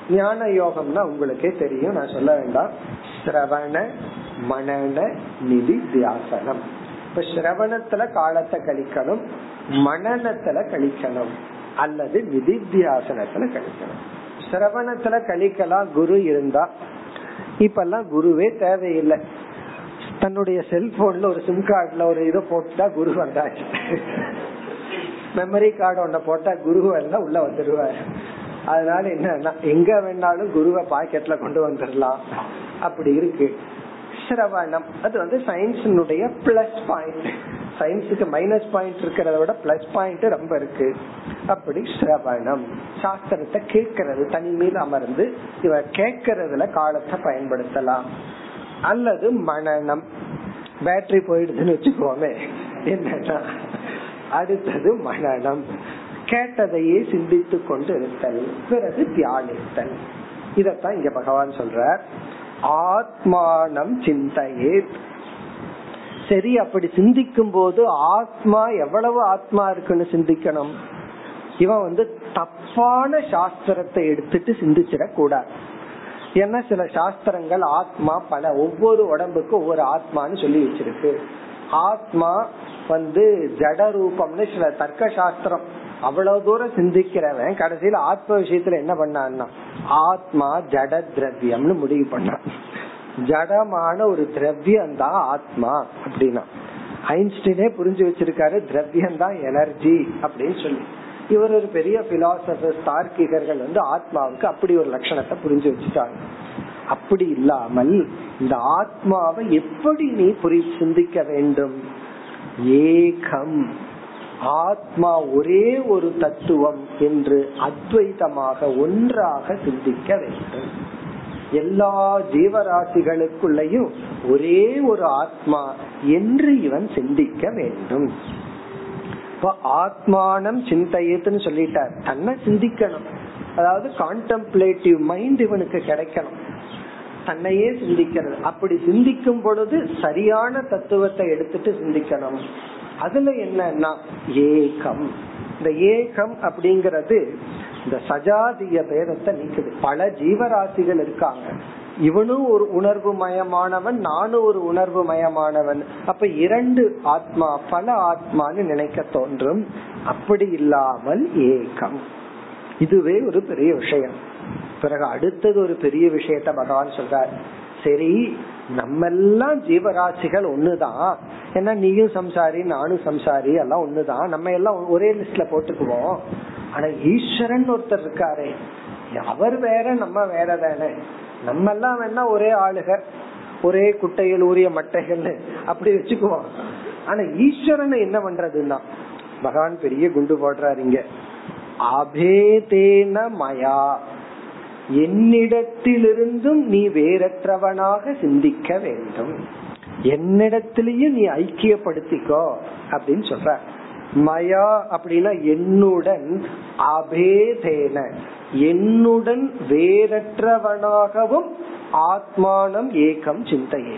ஞான யோகம்னா உங்களுக்கே தெரியும் நான் சொல்ல வேண்டாம். சிரவண மனன நிதி தியாசனம். இப்ப சிரவணத்துல காலத்தை கழிக்கணும் மனநத்துல கழிக்கணும் அல்லது நிதித்தியாசனத்துல கழிக்கணும். சிரவணத்துல கழிக்கலாம் குரு இருந்தா. இப்ப எல்லாம் குருவே தேவையில்லை. தன்னுடைய செல்போன்ல ஒரு சிம் கார்டுல ஒரு இதை போட்டா குரு வந்தாச்சு மெமரி கார்டு ஒன்ன போட்டா குரு எல்லாம் உள்ள வந்துருவாரு. அதனால என்ன எங்க வேணாலும் குருவை பாக்கெட்ல கொண்டு வந்துடலாம் அப்படி இருக்கு. சிரவணம் அது வந்து சயின்ஸினுடைய பிளஸ் பாயிண்ட் சயின்ஸுக்கு மைனஸ் பாயிண்ட் இருக்கிறத விட பிளஸ் பாயிண்ட் ரொம்ப இருக்கு. அப்படி சிரவணம் சாஸ்திரத்தை கேட்கறது தனிமையில் அமர்ந்து இவ கேட்கறதுல காலத்தை பயன்படுத்தலாம். அல்லது மனநம். பேட்டரி போயிடுதுன்னு வச்சுக்கோமே. என்னன்னா அடுத்தது மனநம். கேட்டதையே சிந்தித்து கொண்டு இருத்தல் பிறகு தியானித்தல். இதத்தான் இங்க பகவான் சொல்ற ஆத்மானம் சிந்தையே சரி அப்படி சிந்திக்கும் போது ஆத்மா எவ்வளவு ஆத்மா இருக்குன்னு சிந்திக்கணும்? இவன் வந்து தப்பான சாஸ்திரத்தை எடுத்துட்டு சிந்திச்சிடக் கூடாது ஏன்னா சில சாஸ்திரங்கள் ஆத்மா பல ஒவ்வொரு உடம்புக்கும் ஒவ்வொரு ஆத்மான்னு சொல்லி வச்சிருக்கு. ஆத்மா வந்து ஜட ரூபம்னு சில தர்க்க சாஸ்திரம். அவ்வளவு தூரம் சிந்திக்கிறவன் கடைசியில ஆத்ம விஷயத்துல என்ன பண்ணான்னா ஆத்மா ஜட திரவியம்னு முடிவு பண்ணான். ஜடமான ஒரு திரவியம் தான் ஆத்மா அப்படின்னா. ஐன்ஸ்டீனே புரிஞ்சு வச்சிருக்காரு திரவியம் தான் எனர்ஜி அப்படின்னு சொல்லி. இவர் ஒரு பெரிய பிலாசபர் தார்க்கிகர்கள் வந்து ஆத்மாவுக்கு அப்படி ஒரு லட்சணத்தை புரிஞ்சு வச்சுட்டாங்க. அப்படி இல்லாமல் இந்த ஆத்மாவை எப்படி நீ புரி சிந்திக்க வேண்டும்? ஏகம். ஆத்மா ஒரே ஒரு தத்துவம் என்று அத்வைதமாக ஒன்றாக சிந்திக்க வேண்டும். எல்லா ஜீவராசிகளுக்குள்ளேயும் ஒரே ஒரு ஆத்மா என்று இவன் சிந்திக்க வேண்டும். இப்ப ஆத்மானம் சிந்தையத்துன்னு சொல்லிட்டார். தன்னை சிந்திக்கணும். அதாவது கான்டம்ப்ளேட்டிவ் மைண்ட் இவனுக்கு கிடைக்கணும். தன்னையே சிந்திக்கிறது. அப்படி சிந்திக்கும் பொழுது சரியான தத்துவத்தை எடுத்துட்டு சிந்திக்கணும். அதுல என்னன்னா ஏகம். இந்த ஏகம் அப்படிங்கறது இந்த சஜாதிய பேதத்தை நீக்குது. பல ஜீவராசிகள் இருக்காங்க. இவனும் ஒரு உணர்வு மயமானவன் நானும் ஒரு உணர்வு மயமானவன் அப்ப இரண்டு ஆத்மா பல ஆத்மான்னு நினைக்க தோன்றும். அப்படி இல்லாமல் ஏகம். இதுவே ஒரு பெரிய விஷயம். பிறகு அடுத்தது ஒரு பெரிய விஷயத்த பகவான் சொல்றார். சரி நம்ம எல்லாம் ஜீவராசிகள் ஒண்ணுதான். ஏன்னா நீயும் சம்சாரி நானும் சம்சாரி எல்லாம் ஒண்ணுதான். நம்ம எல்லாம் ஒரே லிஸ்ட்ல போட்டுக்குவோம். ஆனா ஈஸ்வரன் ஒருத்தர் இருக்காரு. அவர் வேற நம்ம வேற தானே. நம்ம எல்லாம் வேணா ஒரே ஆளுக ஒரே குட்டைகள் ஊறிய மட்டைகள் அப்படி வச்சுக்குவோம். ஆனா ஈஸ்வரன் என்ன பண்றதுன்னா பகவான் பெரிய குண்டு போடுறாரு இங்க. அபேதேன மயா. என்னிடத்திலிருந்தும் நீ வேறற்றவனாக சிந்திக்க வேண்டும். என்னிடத்திலையும் நீ ஐக்கியப்படுத்திக்கோ அப்படின்னு சொல்ற. மயா அப்படின்னா என்னுடன் அபேதேன. என்னுடன் வேறற்றவனாகவும் ஆத்மானம் ஏகம் சிந்தையே.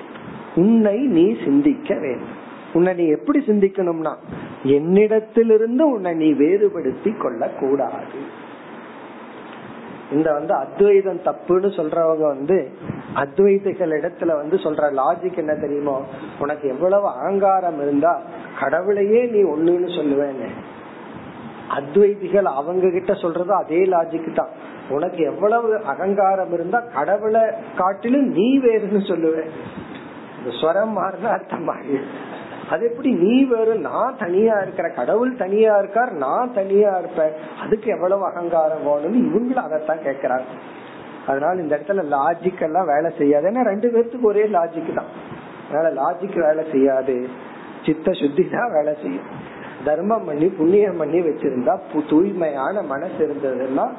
உன்னை நீ சிந்திக்க வேண்டும். உன்னை நீ எப்படி சிந்திக்கணும்னா என்னிடத்திலிருந்து உன்னை நீ வேறுபடுத்தி கொள்ள கூடாது இந்த வந்து அத்வைதம் தப்புன்னு சொல்றவங்க வந்து அத்வைதிகள் இடத்துல வந்து சொல்ற லாஜிக் என்ன தெரியுமோ? உனக்கு எவ்வளவு அகங்காரம் இருந்தா கடவுளையே நீ ஒண்ணுன்னு சொல்லுவேன்னு. அத்வைதிகள் அவங்க கிட்ட சொல்றது அதே லாஜிக் தான். உனக்கு எவ்வளவு அகங்காரம் இருந்தா கடவுளை காட்டிலும் நீ வேறுன்னு சொல்லுவேன் ஸ்வரம் மாறினா அர்த்தம் மாறி. அது எப்படி நீ வேறு நான் தனியா இருக்கிற கடவுள் தனியா இருக்கார் நான் தனியா இருப்பேன். அதுக்கு எவ்வளவு அகங்காரம் வேணும்னு இவங்களும் அதைத்தான் கேக்குறாங்க அதனால இந்த இடத்துல லாஜிக் எல்லாம் வேலை செய்யாது. ஏன்னா ரெண்டு பேர்த்துக்கு ஒரே லாஜிக் தான். அதனால லாஜிக் வேலை செய்யாது. சித்த சுத்தி தான் வேலை செய்யும். தர்மம் பண்ணி புண்ணியம் பண்ணி வச்சிருந்தா தூய்மையான மனசு இருந்ததுன்னா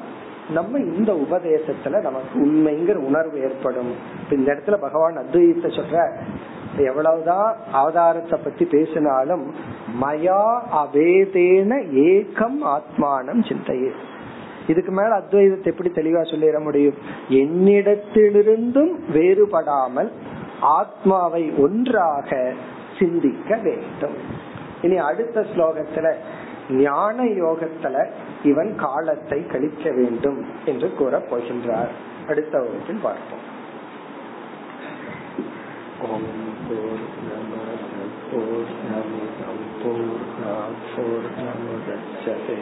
நம்ம இந்த உபதேசத்துல நமக்கு உண்மைங்கிற உணர்வு ஏற்படும். இந்த இடத்துல பகவான் அத்வைத்த சொல்ற எவ்வளவுதான் அவதாரத்தை பத்தி பேசினாலும் மயா அவேதேன ஏகம் ஆத்மானம் சிந்தையே. இதுக்கு மேல அத்வைதத்தை எப்படி தெளிவா சொல்லிட முடியும்? என்னிடத்திலிருந்தும் வேறுபடாமல் ஆத்மாவை ஒன்றாக சிந்திக்க வேண்டும். இனி அடுத்த ஸ்லோகத்துல ஞான யோகத்துல இவன் காலத்தை கழிக்க வேண்டும் என்று கூற போகின்றார். அடுத்த வகுப்பில் பார்ப்போம். ஓம் போர் நம போர் நமிதம் போர் போர் நமுதச்சதே.